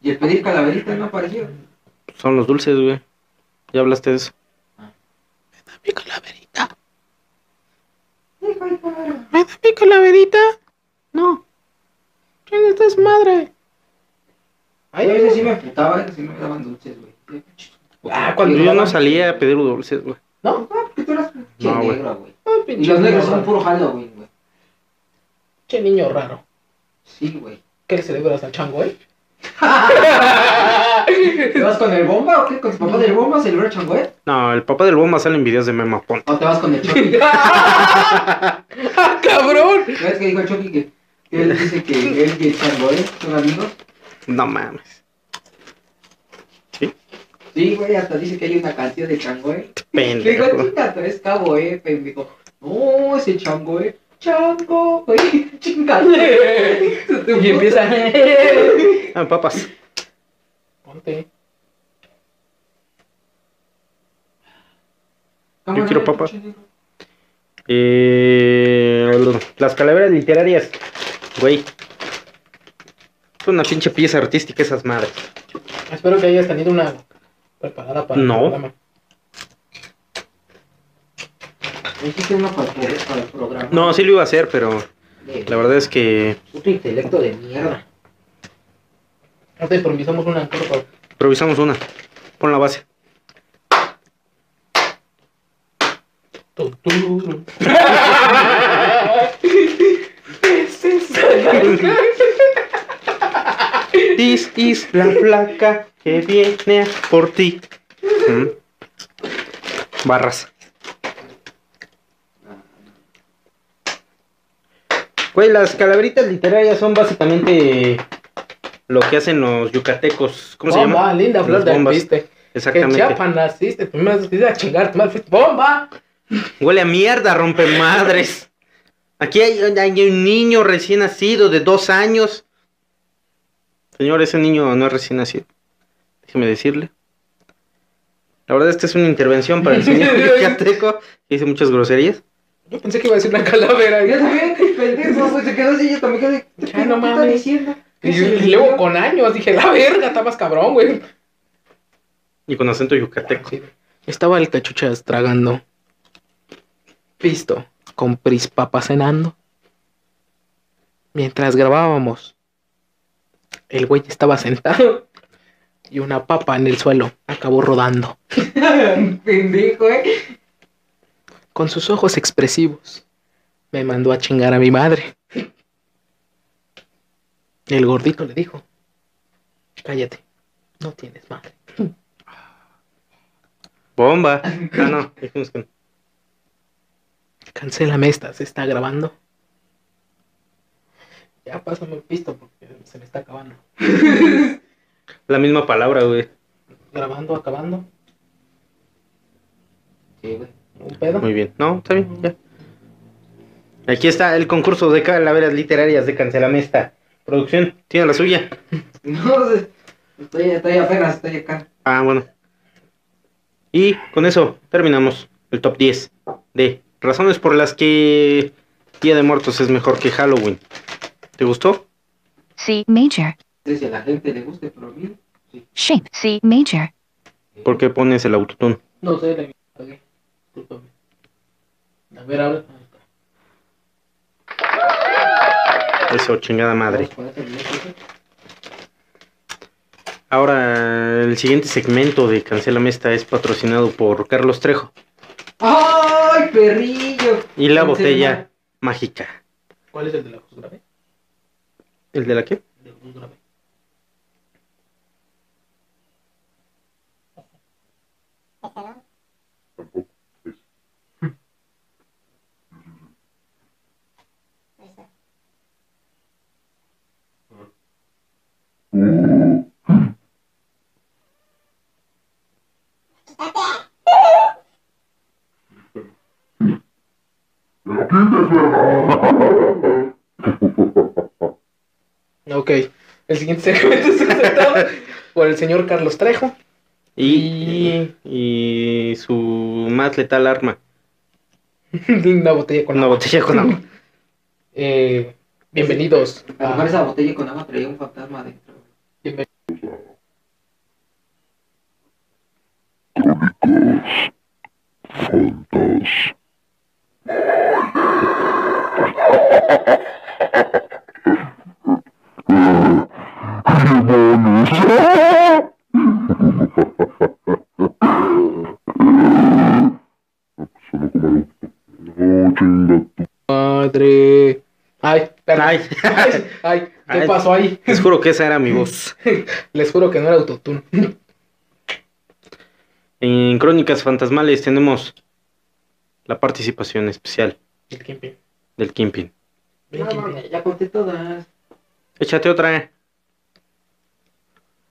Y el pedir calaveritas no apareció. Son los dulces, güey. Ya hablaste de eso. Mi calaverita. ¿Me da mi calaverita? No. ¿Quién es desmadre? A veces sí me si no me daban dulces, güey. Ah, cuando Yo no salía a pedir dulces, güey. ¿No? Ah, porque tú eras pinche No, güey. negro, güey. Ah, Y los negros son puro Halloween, güey. Pinche niño raro. Sí, güey. ¿Qué le celebras al chango, eh? ¿Te vas con el bomba o qué? ¿Con tu papá del bomba? ¿Se libra changoe? No, el papá del bomba sale en videos de Memo Ponte. ¿O te vas con el Chucky? ¡Ah, cabrón! ¿Ves que dijo el Chucky que, que él dice que él y el changoe son amigos? No mames. Sí, güey, hasta dice que hay una canción de changoe. Le digo, Pendejo. chica, tú eres cabo, eh, pendejo. No, ese chango, eh. Chango, güey, chingate. Y empieza. Ah, papas. Ponte. Yo quiero papa. Eh, las calaveras literarias. Güey. Es una pinche pieza artística esas madres. Espero que hayas tenido una preparada para No. el programa. Me hiciste para el, para el programa. No, sí lo iba a hacer, pero De- la verdad es que Puto intelecto de mierda. No te improvisamos una corto. improvisamos una. Pon la base. Tu. This is la placa que viene por ti. Mm. Barras. Güey, las calaveritas literarias son básicamente lo que hacen los yucatecos. ¿Cómo se Bomba, llama? linda flor de alpiste. Que en Exactamente. Chiapas naciste, tú me vas a chingar, tú me fuiste bomba. Huele a mierda, rompe madres. Aquí hay, hay un niño recién nacido de dos años. Señor, ese niño no es recién nacido. Déjeme decirle. La verdad, esta es una intervención para el señor Yucateco, que dice muchas groserías. Yo pensé que iba a decir una calavera. Yo también, pendejo, pues se quedó así, yo también quedé. ¿Qué Ya, no mames. diciendo? Y, y luego con años dije, la verga, está más cabrón, güey. Y con acento yucateco. Sí. Estaba el cachuchas tragando. Visto, con prispapa cenando. Mientras grabábamos, el güey estaba sentado y una papa en el suelo acabó rodando. Pendejo, eh. Con sus ojos expresivos, me mandó a chingar a mi madre. El gordito le dijo, cállate, no tienes madre. Bomba. Ah, no. dijimos que no. Cancélame esta, se está grabando. Ya pásame el pisto porque se me está acabando. La misma palabra, güey. Grabando, acabando. Sí, güey. Un pedo. Muy bien. No, está bien, ya. Aquí está el concurso de calaveras literarias de Cancelamesta. Producción, tiene la suya. No, sé, estoy, estoy apenas, estoy acá. Ah, bueno. Y con eso terminamos el top 10 de razones por las que Día de Muertos es mejor que Halloween. ¿Te gustó? C major. Si a la gente le guste, pero a mí. Shape C major. ¿Por qué pones el autotune? No sé. Discúlpame. A ver, ahora. Eso, chingada madre. Video, Ahora, el siguiente segmento de Cancélame esta es patrocinado por Carlos Trejo ¡Ay, perrillo! y la botella mágica. ¿Cuál es el de la cruz grave? ¿El de la qué? El de la cruz grave. Ok. El siguiente segmento es presentado por el señor Carlos Trejo. Y, y su más letal arma, Una botella con una agua. botella con agua. Eh, bienvenidos. A lo mejor esa botella con agua traía un fantasma adentro. Madre. Ay, perdón. Ay, Ay, ¿qué Ay. pasó ahí? les juro que esa era mi voz. Les juro que no era autotune. En Crónicas Fantasmales tenemos la participación especial del Kimpin. No, Kingpin. mames, ya conté todas. Échate otra.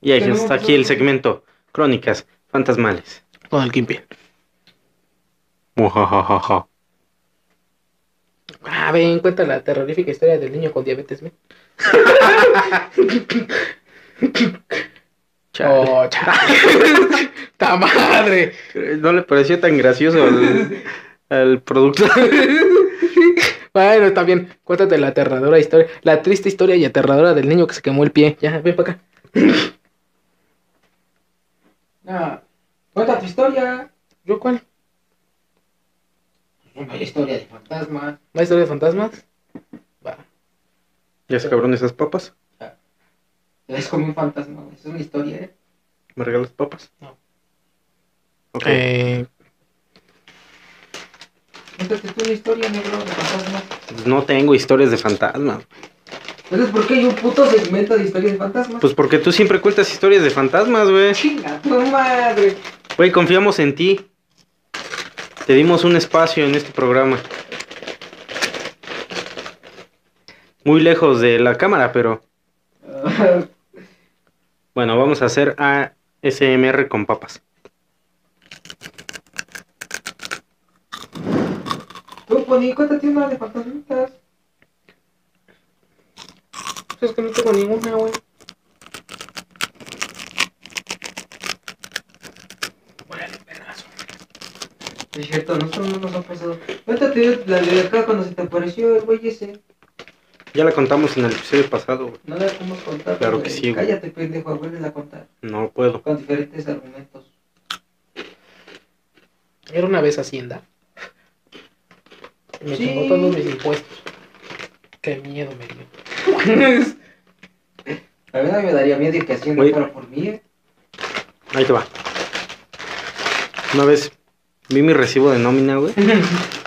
Y ahí está aquí el segmento Crónicas Fantasmales. Con el Kingpin. Mujajajaja. Ah, ven, cuenta la terrorífica historia del niño con diabetes, ven. Chale. Oh, chale. ¡Ta madre! No le pareció tan gracioso al, al productor. Bueno, está bien. Cuéntate la aterradora historia, la triste historia y aterradora del niño que se quemó el pie. Ya, ven para acá. No. Cuenta tu historia. ¿Yo cuál? Una historia de fantasma. ¿La historia de fantasmas? Va. ¿Ya se acabaron esas papas? Es como un fantasma, güey. Es una historia, ¿eh? ¿Me regalas papas? No. Ok. Eh, Cuéntate tú una historia, negro, de fantasmas. Pues no tengo historias de fantasmas. Entonces, ¿por qué hay un puto segmento de historias de fantasmas? Pues porque tú siempre cuentas historias de fantasmas, güey. Chinga tu madre. Güey, confiamos en ti. Te dimos un espacio en este programa. Muy lejos de la cámara, pero bueno, vamos a hacer ASMR con papas. Tú, Pony, cuéntate una de fantasmitas. pues es que no tengo ninguna, güey. Es cierto, nosotros no nos ha pasado. Cuéntate la de acá cuando se te apareció el güey ese. Ya la contamos en el episodio pasado, güey. No la podemos contar. Claro güey. que sí, güey. Cállate, pendejo, vuelves a contar. No puedo. Con diferentes argumentos. Era una vez Hacienda. Y me Sí. chingó todos mis impuestos. Qué miedo me dio. La verdad me daría miedo que Hacienda fuera por mí, ¿eh? Ahí te va. Una vez vi mi recibo de nómina, güey.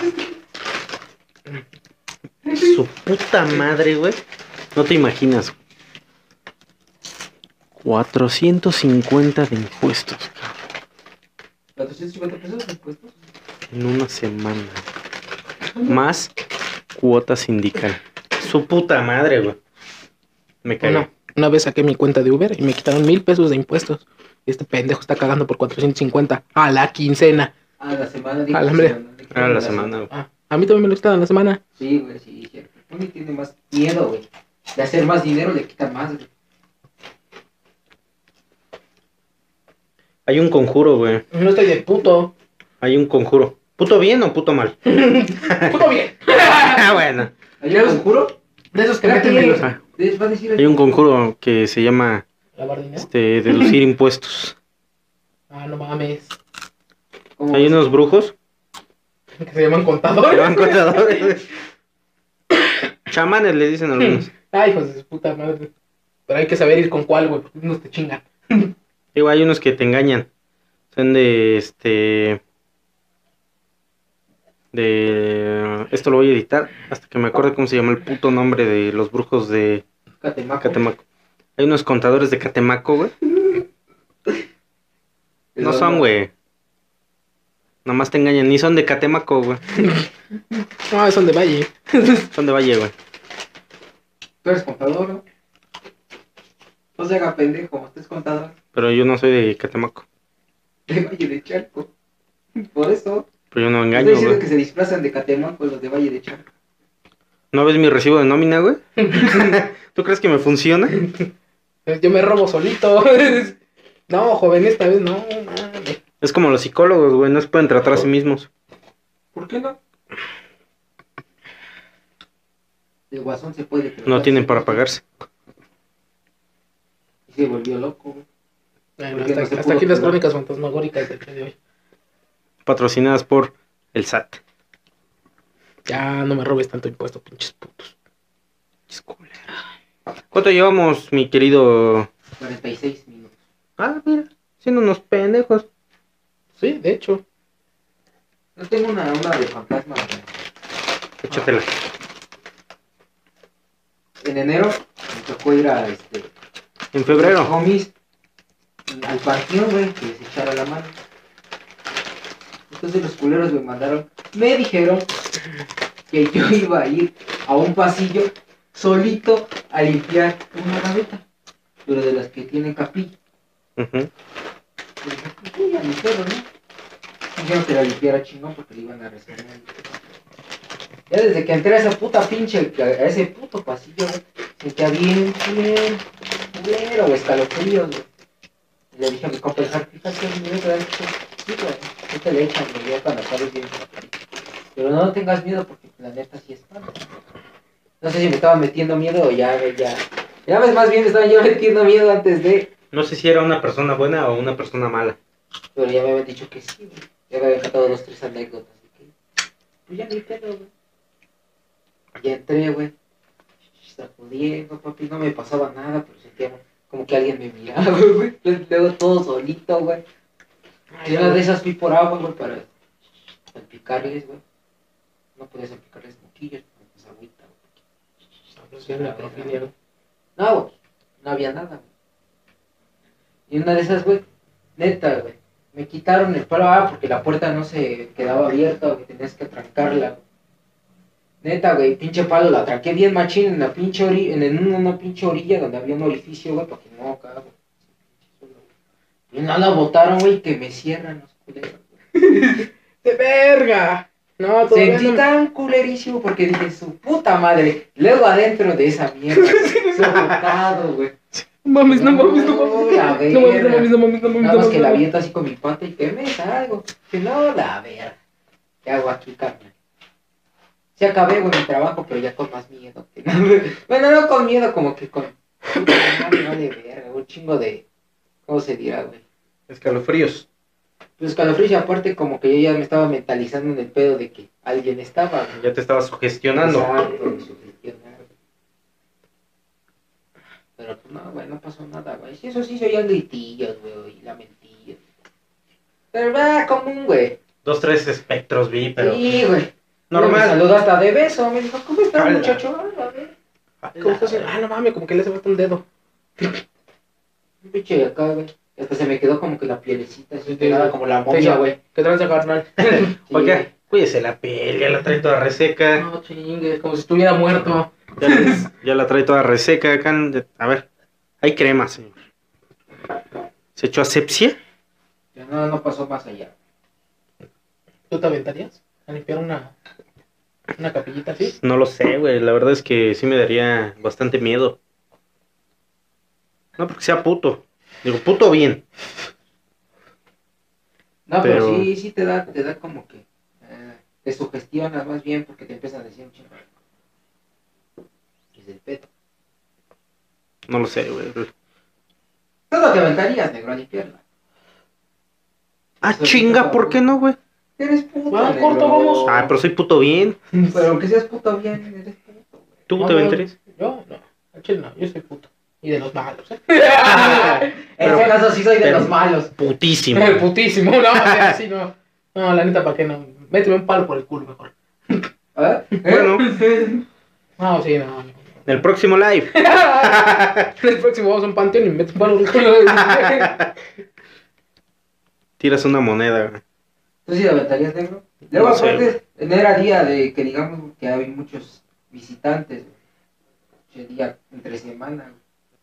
Su puta madre, güey. No te imaginas. 450 de impuestos 450 pesos de impuestos. en una semana. Más cuota sindical. Su puta madre, güey. Me caí. Una, una vez saqué mi cuenta de Uber y me quitaron mil pesos de impuestos. Y este pendejo está cagando por 450 a la quincena. A la semana. A la semana, Ah, la semana, güey. Ah, a mí también me lo quitan a la semana. Sí, güey, sí, cierto. Pony tiene más miedo, güey. De hacer más dinero le quita más, güey. Hay un conjuro, güey. No estoy de puto. Hay un conjuro. ¿Puto bien o puto mal? Puto bien. Ah, bueno. ¿Hay un conjuro? De esos que meten en los... Ah, Hay un conjuro que se llama ¿La bardina? este, deducir impuestos. Ah, no mames. ¿Cómo Hay unos brujos Que se llaman contadores. van contadores. güey. Chamanes le dicen algunos. Ay, hijos de su puta madre. Pero hay que saber ir con cuál, güey, porque unos te chingan. Digo, hay unos que te engañan. Son de este. De. Esto lo voy a editar hasta que me acuerde cómo se llama el puto nombre de los brujos de Catemaco. Catemaco. Hay unos contadores de Catemaco, güey. No son, güey. Nomás te engañan. Ni son de Catemaco, güey. No, son de Valle. Son de Valle, güey. Tú eres contador, ¿no? No se haga pendejo, usted es contador Pero yo no soy de Catemaco. de Valle de Chalco. Por eso, Pero yo no estoy engaño, diciendo güey. que se disfrazan de Catemaco los de Valle de Chalco. ¿No ves mi recibo de nómina, güey? ¿Tú crees que me funciona? Yo me robo solito. No, joven, esta vez no. Es como los psicólogos, güey. No se pueden tratar a sí mismos. ¿Por qué no? El guasón se puede. No tienen para pagarse. Y se volvió loco, güey. Bueno, hasta, no aquí las crónicas fantasmagóricas del día de hoy. Patrocinadas por el SAT. Ya no me robes tanto impuesto, pinches putos. ¿Cuánto llevamos, mi querido? 46 minutos. Ah, mira. Siendo unos pendejos. Sí, de hecho. Yo tengo una, una de fantasma. güey. Échatela. En enero me tocó ir a este. En febrero. Homies al panteón, güey, que se echara la mano. Entonces los culeros me mandaron, me dijeron que yo iba a ir a un pasillo solito a limpiar una gaveta, pero de las que tienen capilla. Ujú. A mi perro, ¿no? Dijeron que la limpiara chingón porque le iban a resolver. Ya desde que entré a esa puta pinche, a ese puto pasillo, güey, sentía bien culero, culero, o escalofríos, güey. Le dije a mi compa, fíjate, mi miedo, sí, güey, no te le echan, güey, cuando sabes bien. Pero no tengas miedo porque la neta sí es malo. No sé si me estaba metiendo miedo o ya, ya. Ya ves, más bien me estaba yo metiendo miedo antes de. No sé si era una persona buena o una persona mala. Pero ya me habían dicho que sí, güey. Ya me habían contado dos, tres anécdotas. Así que, pues ya ni pedo, güey. Ya entré, güey. Sacudiendo, papi. No me pasaba nada, pero sentía como que alguien me miraba, güey. Luego todo solito, güey. Y una de esas fui por agua, güey, para salpicarles, güey. No podía salpicarles moquillos, pues agüita, güey. No, güey. No había nada, güey. Y una de esas, güey, neta, güey. Me quitaron el palo, ah, porque la puerta no se quedaba abierta, güey. Tenías que trancarla, güey. Neta, güey, pinche palo, la tranqué bien machín en la pinche orilla, en una, una pinche orilla donde había un orificio, güey, para que no acá, güey. Y no la botaron, güey, que me cierran los culeros. ¡De verga! No, todavía Sentí no. tan culerísimo porque dije, su puta madre. Luego adentro de esa mierda, sofocado, güey. No mames, no mames, no mames. La No mames, no mames, no mames, no mames. Nada no más que mames, la no aviento así con mi pata y que me salgo. Que no, la verga. ¿Qué hago aquí, carnal? Sí acabé, güey, mi trabajo, pero ya con más miedo. Bueno, no con miedo, como que con... Vale verga, un chingo de... ¿Cómo se dirá, güey? Escalofríos. Pues escalofríos y aparte como que yo ya me estaba mentalizando en el pedo de que alguien estaba, güey. Ya te estaba sugestionando. Exacto, de sugestionar, güey. Pero pues no, güey, no pasó nada, güey. Sí, eso sí se oían gritillos, güey, y lamentillos. Pero va común, güey. Dos, tres espectros vi, pero Sí, güey. Me normal. saludó hasta de beso, me dijo, ¿cómo estás, muchacho? Ah, a ver. ¿Cómo estás? Ah, no mames, como que le hace falta un dedo. Un pinche de acá, güey. Hasta se me quedó como que la pielecita así Sí, pegada como la momia, güey. ¿Qué tranza, carnal? Oiga, cuídese la piel, ya la trae toda reseca. No chingues, como si estuviera muerto. Ya, ya la trae toda reseca acá. A ver, hay crema, señor. ¿Se echó asepsia? güey. No, no pasó más allá. ¿Tú te aventarías a limpiar una, una capillita así? No lo sé, güey. La verdad es que sí me daría bastante miedo. No porque sea puto. Digo, puto bien. No, pero, Pero- sí, sí te da, te da como que eh, te sugestionas más bien porque te empiezan a decir un chingo. El pedo. No lo sé, güey. Todo te aventarías, negro, a limpiarla. Ah, Eso chinga, ¿por qué no, güey? Eres puto, Ah, negro. corto, vamos. Ah, pero soy puto bien. Pero aunque seas puto bien, eres puto, güey. ¿Tú No, te aventarías? Yo, no. Chile no, yo soy puto. Y de los malos, ¿eh? En ese caso sí soy de los malos. Putísimo. Putísimo, no, así no. No, la neta, ¿para qué no? Méteme un palo por el culo mejor. ¿Ah? Bueno, No, sí, no. En el próximo live. El próximo vamos a un panteón y me meto un palo. Tiras una moneda, güey. ¿Tú sí te aventarías, negro? Luego, No sé, aparte, no era día de que digamos que había muchos visitantes. güey. Ese día entre semana, güey,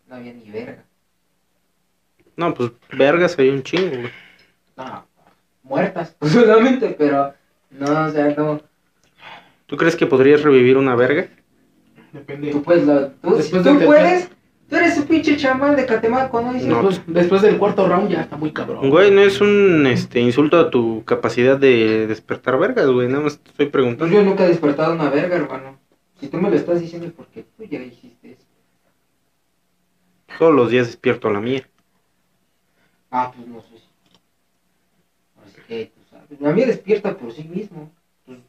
no había ni verga. No, pues vergas hay un chingo, güey. No, muertas, solamente, pero no, o sea, no. ¿Tú crees que podrías revivir una verga? Depende. Tú puedes, tú, si Después tú puedes, tú eres un pinche chamán de Catemaco, ¿no? Dices, No. Después, después del cuarto round ya está muy cabrón. Güey, no es un este insulto a tu capacidad de despertar vergas, güey. Nada más te estoy Pues preguntando. yo nunca he despertado una verga, hermano. Si tú me lo estás diciendo, ¿por qué tú ya hiciste eso? Todos los días despierto a la mía. Ah, pues no sé. si- Así que tú sabes. La mía despierta por sí mismo. Pues,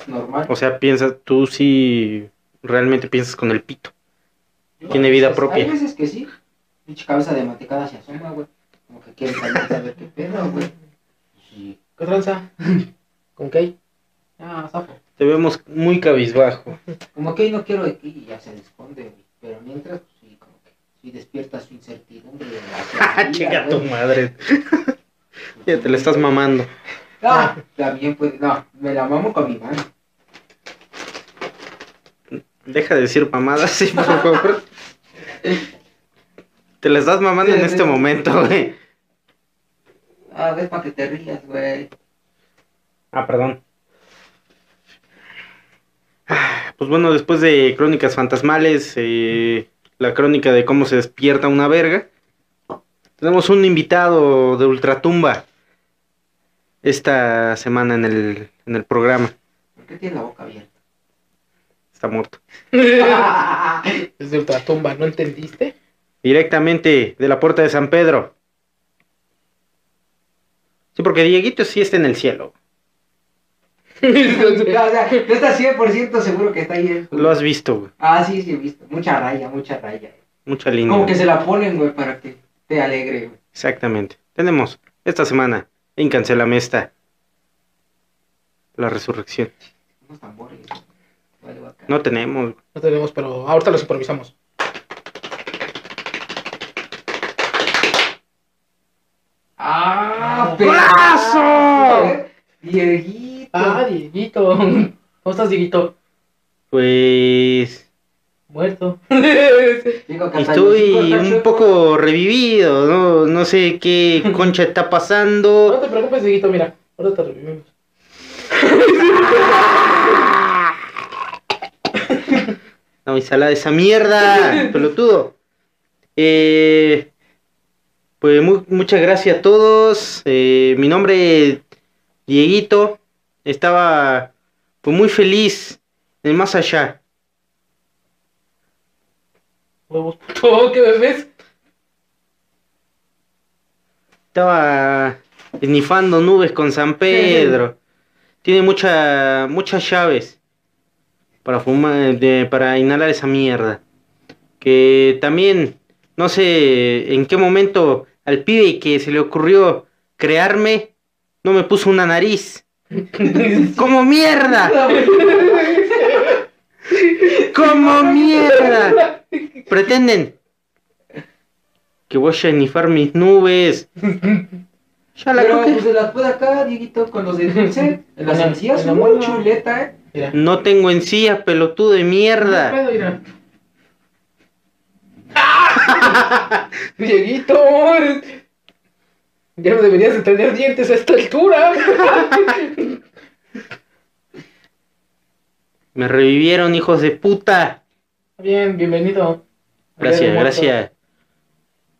es normal. O sea, piensas, tú sí realmente piensas con el pito. Yo, tiene hay vida veces- propia. Hay veces que sí. Pinche cabeza de mantecada se asoma, güey. Como que quiere salir a saber qué pedo, güey. Sí. ¿Qué tranza? ¿Con qué? Ah, zafo. Te vemos muy cabizbajo. Como que no quiero de ti y ya se esconde, güey. Pero mientras, pues sí, como que sí despierta su incertidumbre. vida, Chica tu madre. Pues, Ya te la estás mamando. Ah, también puede. No, me la mamo con mi mano. Deja de decir mamadas, sí, por favor. Te las estás mamando en este momento, güey. Ah, ves para que te rías, güey. Ah, perdón. Pues bueno, después de Crónicas Fantasmales, eh, la crónica de cómo se despierta una verga, tenemos un invitado de Ultratumba esta semana en el, en el programa. ¿Por qué tiene la boca abierta? Está muerto. Es de ultratumba, ¿no entendiste? Directamente de la puerta de San Pedro. Sí, porque Dieguito sí está en el cielo. o sea, no estás 100% seguro que está ahí. Lo has visto, güey. Ah, sí, sí, he visto. Mucha raya, mucha raya. Mucha línea. Como que se la ponen, güey, para que te alegre, güey. Exactamente. Tenemos esta semana en Cancelamesta la resurrección. Unos tambores. No tenemos. No tenemos, pero ahorita los improvisamos. ¡Ah! ¡Golazo! Dieguito. Ah, Dieguito. ¿Cómo estás, Dieguito? Pues Muerto. Estoy un poco revivido, no, no sé qué concha está No pasando. te preocupes, Dieguito, mira. Ahora te revivimos. No, ensalada esa mierda, pelotudo. Eh, pues mu- muchas gracias a todos. Eh, mi nombre es Dieguito. Estaba pues muy feliz en el más allá. Huevos, puto, ¿qué bebés? Estaba esnifando nubes con San Pedro. Tiene mucha, muchas llaves para fumar, de- para inhalar esa mierda. Que también, no sé en qué momento al pibe que se le ocurrió crearme, no me puso una nariz. ¡Como mierda! ¡Como mierda! Pretenden que voy a esnifar mis nubes. Ya la Pero pues se las puede acá, Dieguito, con los de dulce. En las En la- encías, en la muy chuleta, eh. Mira. No tengo encías, pelotudo de ¿Qué mierda. pedo, mira? Dieguito. Ya no deberías de tener dientes a esta altura. Me revivieron, hijos de puta. Bien, bienvenido. Gracias, gracias.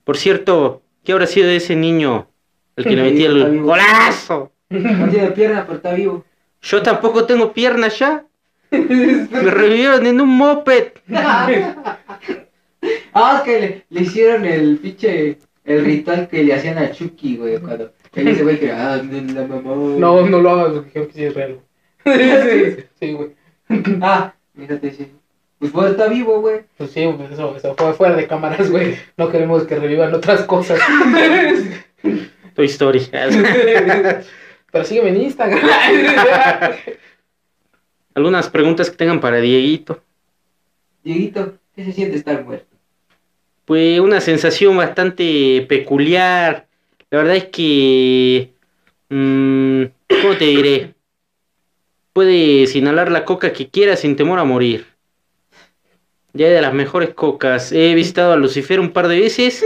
Por cierto, ¿qué habrá sido de ese niño al que le metí Está el vivo. golazo? No tiene pierna, pero está vivo. Yo tampoco tengo piernas ya. Me revivieron en un moped. Ah, es que le, le hicieron el pinche. El ritual que le hacían a Chucky, güey. Cuando. Él ese güey que. Ah, la mamá. No, no lo hagas, porque creo que sí es real. Sí, sí, güey. Ah, fíjate, sí. Pues pues está vivo, güey. Pues sí, pues eso, eso fue fuera de cámaras, güey. No queremos que revivan otras cosas. Tu historia. Pero sígueme en Instagram. Algunas preguntas que tengan para Dieguito. Dieguito, ¿qué se siente estar muerto? Pues una sensación bastante peculiar. La verdad es que... mm, ¿Cómo te diré? Puedes inhalar la coca que quieras sin temor a morir. Ya de las mejores cocas. He visitado a Lucifer un par de veces.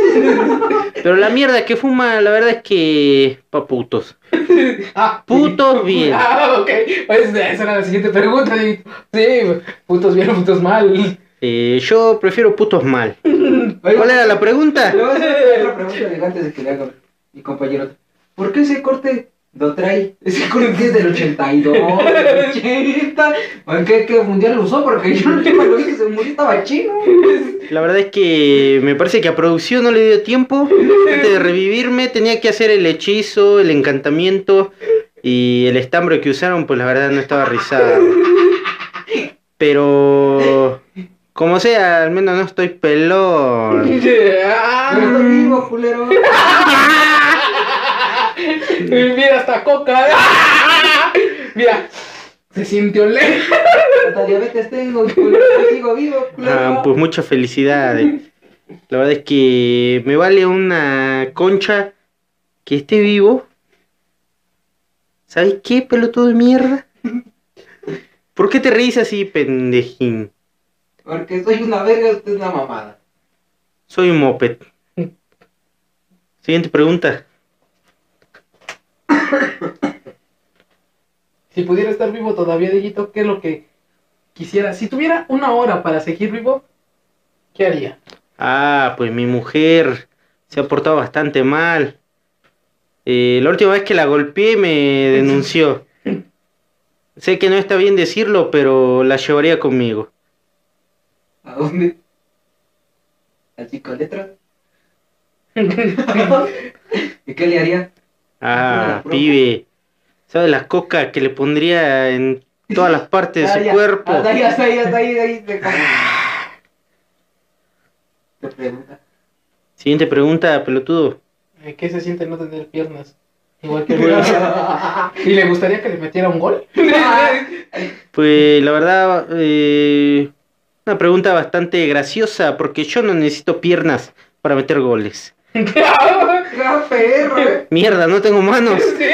Pero la mierda que fuma, la verdad es que... Pa' putos. Ah, Putos bien. Ah, ok. Pues esa era la siguiente pregunta. Sí, putos bien o putos mal. Eh, yo prefiero putos mal. ¿Cuál era la pregunta? Le voy a hacer otra pregunta de antes de que le haga mi compañero. ¿Por qué ese corte lo trae? Ese es del 82, del 80. ¿En qué, qué mundial lo usó? Porque yo última lo que se murió estaba chino. La verdad es que me parece que a producción no le dio tiempo. Antes de revivirme tenía que hacer el hechizo, el encantamiento y el estambre que usaron, pues la verdad no estaba rizado. Pero como sea, al menos no estoy pelón. Ah, Pero estoy vivo, culero. Mira, hasta coca. Mira, se sintió lejos. Hasta diabetes tengo, culero. Sigo vivo. Ah, pues mucha felicidad. La verdad es que me vale una concha que esté vivo. ¿Sabes qué, pelotudo de mierda? ¿Por qué te reís así, pendejín? Porque soy una verga, usted es una mamada. Soy un moped. Siguiente pregunta. Si pudiera estar vivo todavía, Dieguito, ¿qué es lo que quisiera? Si tuviera una hora para seguir vivo, ¿qué haría? Ah, pues mi mujer se ha portado bastante mal. Eh, la última vez que la golpeé me denunció. Sé que no está bien decirlo, pero la llevaría conmigo. ¿A dónde? ¿Al psicoletras? ¿Y qué le haría? Ah, Ah, pibe. ¿Sabes las cocas que le pondría en todas las partes de Ah, su ya. cuerpo? Hasta ahí, hasta ahí, hasta ahí, ahí. Te, te pregunta. Siguiente pregunta, pelotudo. Eh, ¿Qué se siente no tener piernas? Igual que ¿Y le gustaría que le metiera un gol? Pues la verdad, eh, una pregunta bastante graciosa, porque yo no necesito piernas para meter goles. ¡Qué perro, eh! Mierda, no tengo manos. Sí,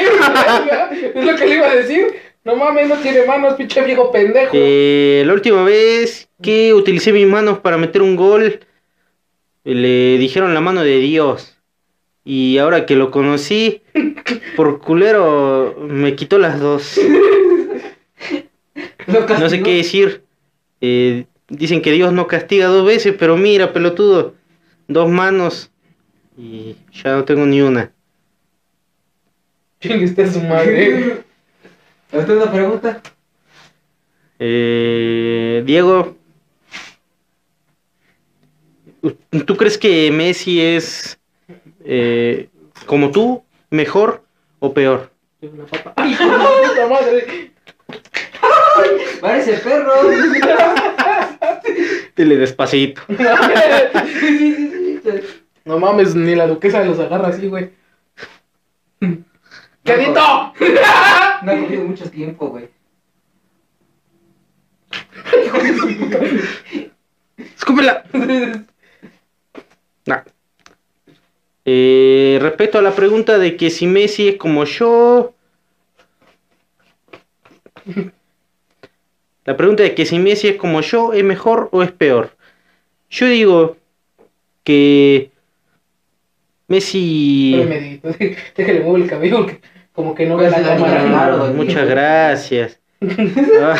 es lo que le iba a decir. No mames, no tiene manos, pinche viejo pendejo. Eh, la última vez que utilicé mis manos para meter un gol, le dijeron la mano de Dios. Y ahora que lo conocí, por culero, me quitó las dos. No sé qué decir. Eh, dicen que Dios no castiga dos veces, pero mira, pelotudo, dos manos y ya no tengo ni una. Chingue usted a su madre. ¿Usted una pregunta? Eh, Diego, ¿tú crees que Messi es eh, como tú, mejor o peor? Una papa. ¡Ay, hijo de su puta madre! Parece perro. Dile despacito. No mames, ni la duquesa los agarra así, güey. ¡Quedito! No ha comido mucho tiempo, güey. ¡Escúpela! Nah. Eh, respecto a la pregunta de que si Messi es como yo. La pregunta de que si Messi es como yo, ¿es mejor o es peor? Yo digo que Messi... Déjale mover el cabello, porque como que no ve Pues la la cámara. claro, muchas gracias. Ah,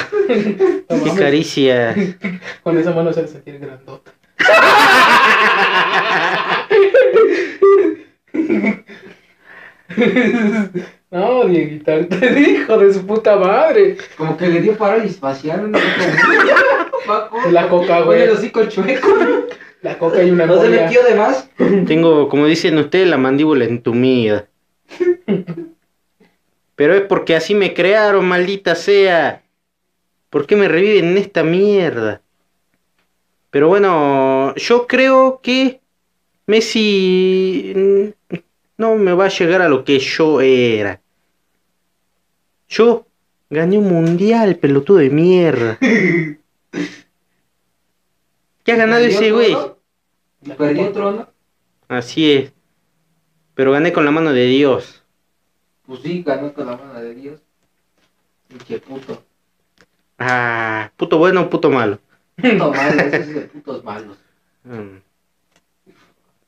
No qué caricias. Con esa mano se ha de sentir grandota. No, Dieguita, hijo de su puta madre. Como que le dio parálisis facial. ¿no? La coca, güey. Oye, el hocico chueco. La coca y una ¿No se metió de más? Tengo, como dicen ustedes, la mandíbula entumida. Pero es porque así me crearon, maldita sea. ¿Por qué me reviven en esta mierda? Pero bueno, yo creo que Messi no me va a llegar a lo que yo era. Yo gané un mundial, pelotudo de mierda. ¿Qué ha ganado ¿Perdió ese güey? Trono? ¿Perdió trono? Así es. Pero gané con la mano de Dios. Pues sí, ganó con la mano de Dios. Pinche puto. Ah, puto bueno, puto malo. Puto malo, ese es de putos malos. Mm.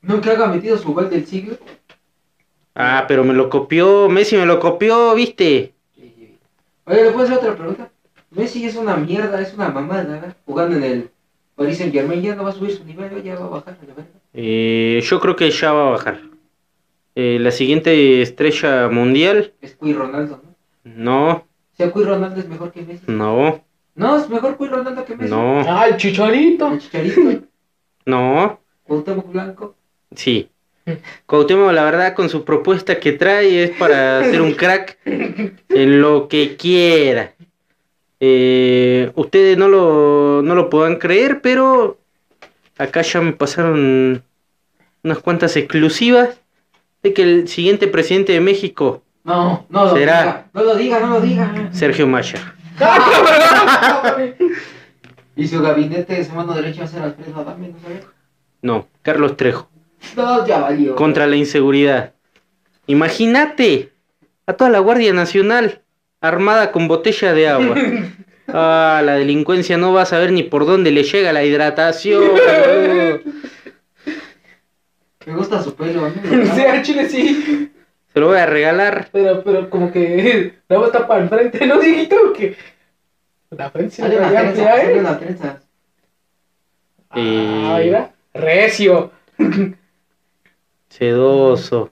Nunca haga metido su gol del siglo. Ah, pero me lo copió, Messi me lo copió, ¿viste? Sí, sí. Oye, ¿le puedo hacer otra pregunta? Messi es una mierda, es una mamada, ¿verdad? Jugando en el Paris Saint Germain, ya no va a subir su nivel, ya va a bajar, la verdad. Eh, yo creo que ya va a bajar. Eh, la siguiente estrella mundial, Es Cui Ronaldo, ¿no? no, O sea, Cui Ronaldo es mejor que Messi. no, No, es mejor Cui Ronaldo que Messi. no, ¡Ah, el chicharito! El Chicharito, no, Cuauhtémoc Blanco. sí. Cuauhtémoc, la verdad, con su propuesta que trae es para ser un crack en lo que quiera. Eh, ustedes no lo, no lo puedan creer, pero acá ya me pasaron unas cuantas exclusivas de que el siguiente presidente de México, No, no lo Será. diga, no lo diga, no lo diga. Sergio Maya. Y su gabinete de su mano derecha va a ser Alfredo Adame, ¿no sabes? No, Carlos Trejo. No, ya valió. Contra la inseguridad. Imagínate a toda la Guardia Nacional armada con botella de agua. Ah, la delincuencia no va a saber ni por dónde le llega la hidratación. boludo. Me gusta su pelo, ¿no? Sí, al chile sí. Se lo voy a regalar. Pero, pero como que la agua está para el frente, ¿no, Dieguito? Que la frente sí Sale la una trenza, sale ¿eh? una trenza. Ah, Eh. mira. Recio. Sedoso.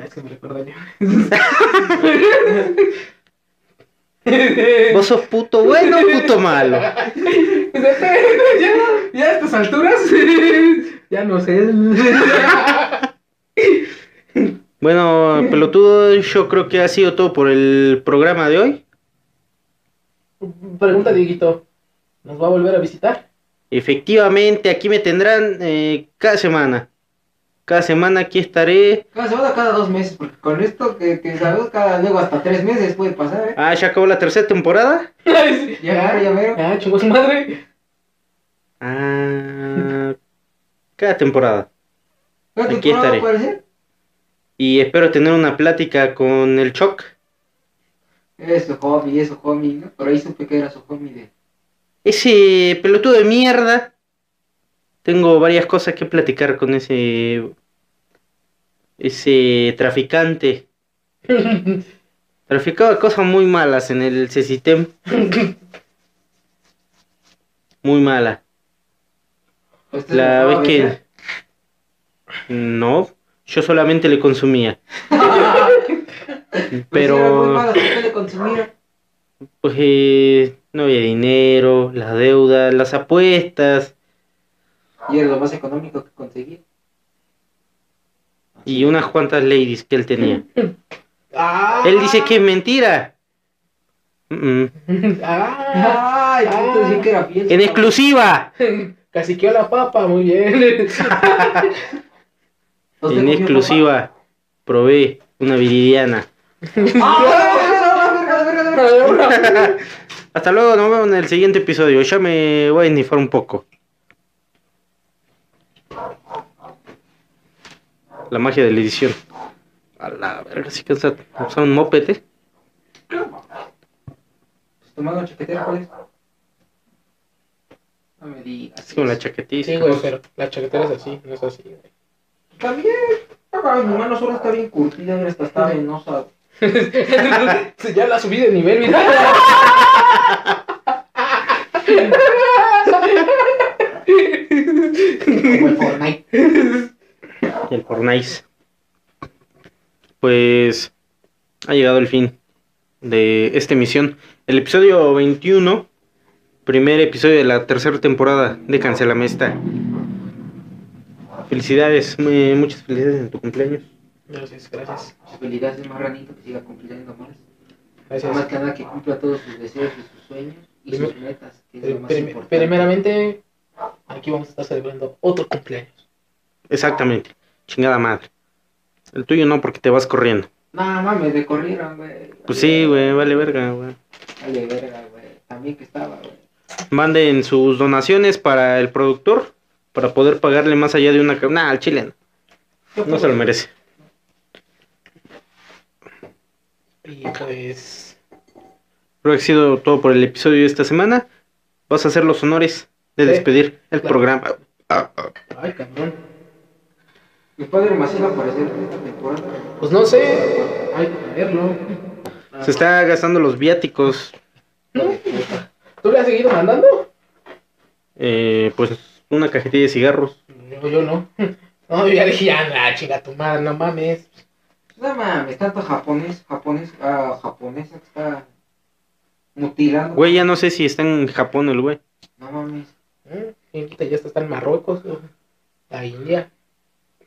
Ay, es que me recuerda yo. ¿Vos sos puto bueno o puto malo? ya, ya a estas alturas, ya no sé. Bueno, pelotudo, yo creo que ha sido todo por el programa de hoy. Pregunta, Dieguito, ¿nos va a volver a visitar? Efectivamente, aquí me tendrán eh, cada semana. Cada semana aquí estaré. Cada semana, cada dos meses, porque con esto que, que sabemos, cada luego hasta tres meses puede pasar, ¿eh? Ah, ya acabó la tercera temporada. Sí. Ya ya mero. Ya, chingó su madre. Ah, cada temporada. ¿Cada Aquí temporada estaré. puede ser? Y espero tener una plática con el Choc. Es su hobby, es su hobby, ¿no? Por ahí supe que era su hobby de... Ese pelotudo de mierda. Tengo varias cosas que platicar con ese. Ese traficante. Traficaba cosas muy malas en el sistema. Muy mala. La vez que. No, yo solamente le consumía. Pues Pero. consumiera. Pues eh, no había dinero, las deudas, las apuestas Y era lo más económico que conseguía. Y unas cuantas ladies que él tenía. Ah. Él dice que es mentira. Mm, mm. Ah, decía que era fiel. En exclusiva. caciqueó la papa, muy bien. ¿Usted En exclusiva. Probé una viridiana. ¡Ah! Hasta luego, nos vemos en el siguiente episodio. Ya me voy a esnifar un poco. La magia de la edición. A la verga, si cansa usar un mopete. ¿Tu mano chaquetera cuál es? No me digas. Es como la chaquetita. Sí, güey, pero la chaquetera es así, no es así, güey. También. Mi mano solo está bien curtida, mira, hasta está venosa. ya la subí de nivel, mira. Como. El Fortnite. Pues ha llegado el fin de esta emisión. El episodio 21, primer episodio de la tercera temporada de Cancelamesta. Felicidades, mu- muchas felicidades en tu cumpleaños. Gracias, gracias. Felicidades, marranito, que siga cumpliendo más. Gracias. Más que nada que cumpla todos sus deseos y sus sueños y sus metas, que es Prim- lo más prim- importante. Primeramente, aquí vamos a estar celebrando otro cumpleaños. Exactamente, chingada madre. El tuyo no, porque te vas corriendo. No, mames, me corrieron, güey. Pues sí, güey, vale verga, güey. Vale, verga, güey. También que estaba, güey. Manden sus donaciones para el productor, para poder pagarle más allá de una... Nah, al chileno, no se lo merece. Y pues, Creo que ha sido todo por el episodio de esta semana. Vas a hacer los honores de Sí, despedir el claro. programa. ay, cabrón. Mi padre Maciel va a aparecer en esta temporada. Pues no sé, hay que verlo. Se está gastando los viáticos. ¿Tú le has seguido mandando? eh, pues una cajetilla de cigarros. Yo, yo no. No, yo ya dije, nah, chinga tu madre, no mames. No mames, tanto japonés, japonés, ah, japonesa que está mutilando. Güey, ya no sé si está en Japón el güey. No mames. ¿Eh? Ya está en Marruecos, o la India.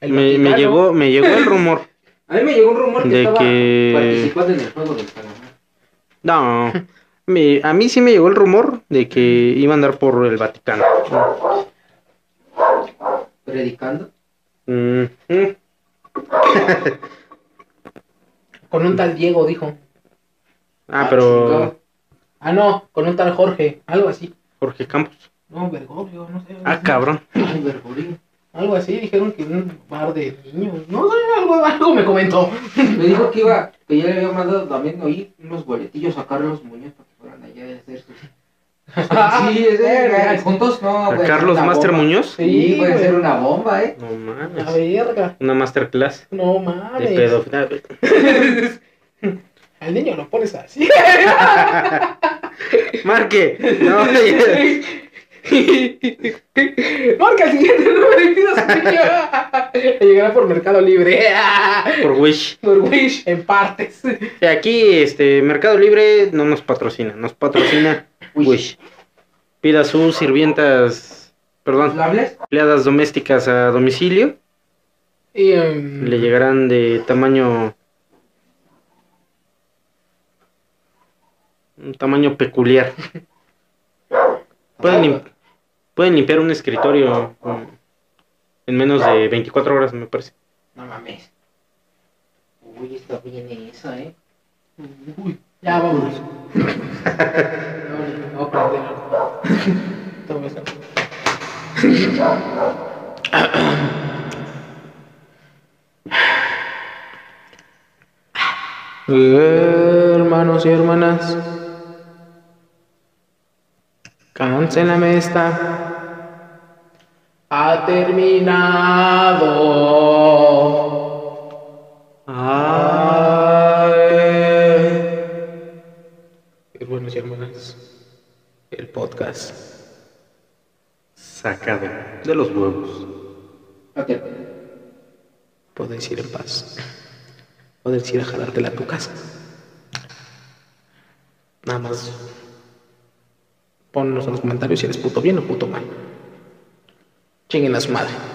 Me, llegó, me llegó el rumor. A mí me llegó un rumor que De estaba que- participando en el juego del calamar. No, me- a mí sí me llegó el rumor de que iba a andar por el Vaticano. Predicando. Mm. Con un tal Diego, dijo. Ah, pero Ah, no, con un tal Jorge, algo así. Jorge Campos. No, Bergoglio, no sé. Ah, cabrón. Ay, Bergoglio. Algo así, dijeron que un bar de niños. No sé, algo, algo me comentó. Me dijo que iba, que ya le había mandado también oí unos boletillos a Carlos Muñoz para que fueran allá a hacer sus. Sí, es de juntos no. ¿A puede ser Carlos Master bomba. Muñoz? Sí, Sí, puede güey. ser una bomba, eh. No La mames. verga. Una masterclass No de mames. pedo. Al niño lo pones así. Marque. No, Marca el siguiente número y pidas a niño. Llegará por Mercado Libre. por Wish. Por Wish en partes. Aquí, este, Mercado Libre no nos patrocina, nos patrocina Wish. Wish. Pida sus sirvientas, perdón, empleadas domésticas a domicilio. Y, em, Le llegarán de tamaño. Un tamaño peculiar. Pueden, pueden limpiar un escritorio en menos de 24 horas, me parece. No mames. Uy, está bien esa, eh. Uy, ya vámonos. No, no. Todo eso. Hermanos y hermanas, cancélame esta. Ha terminado. Ay. Hermanos y hermanas, el podcast. Sacado de los huevos. Ok. Puedes ir en paz. Puedes ir a jalártela a tu casa. Nada más. Ponnos en los comentarios si eres puto bien o puto mal. Chinguen a su madre.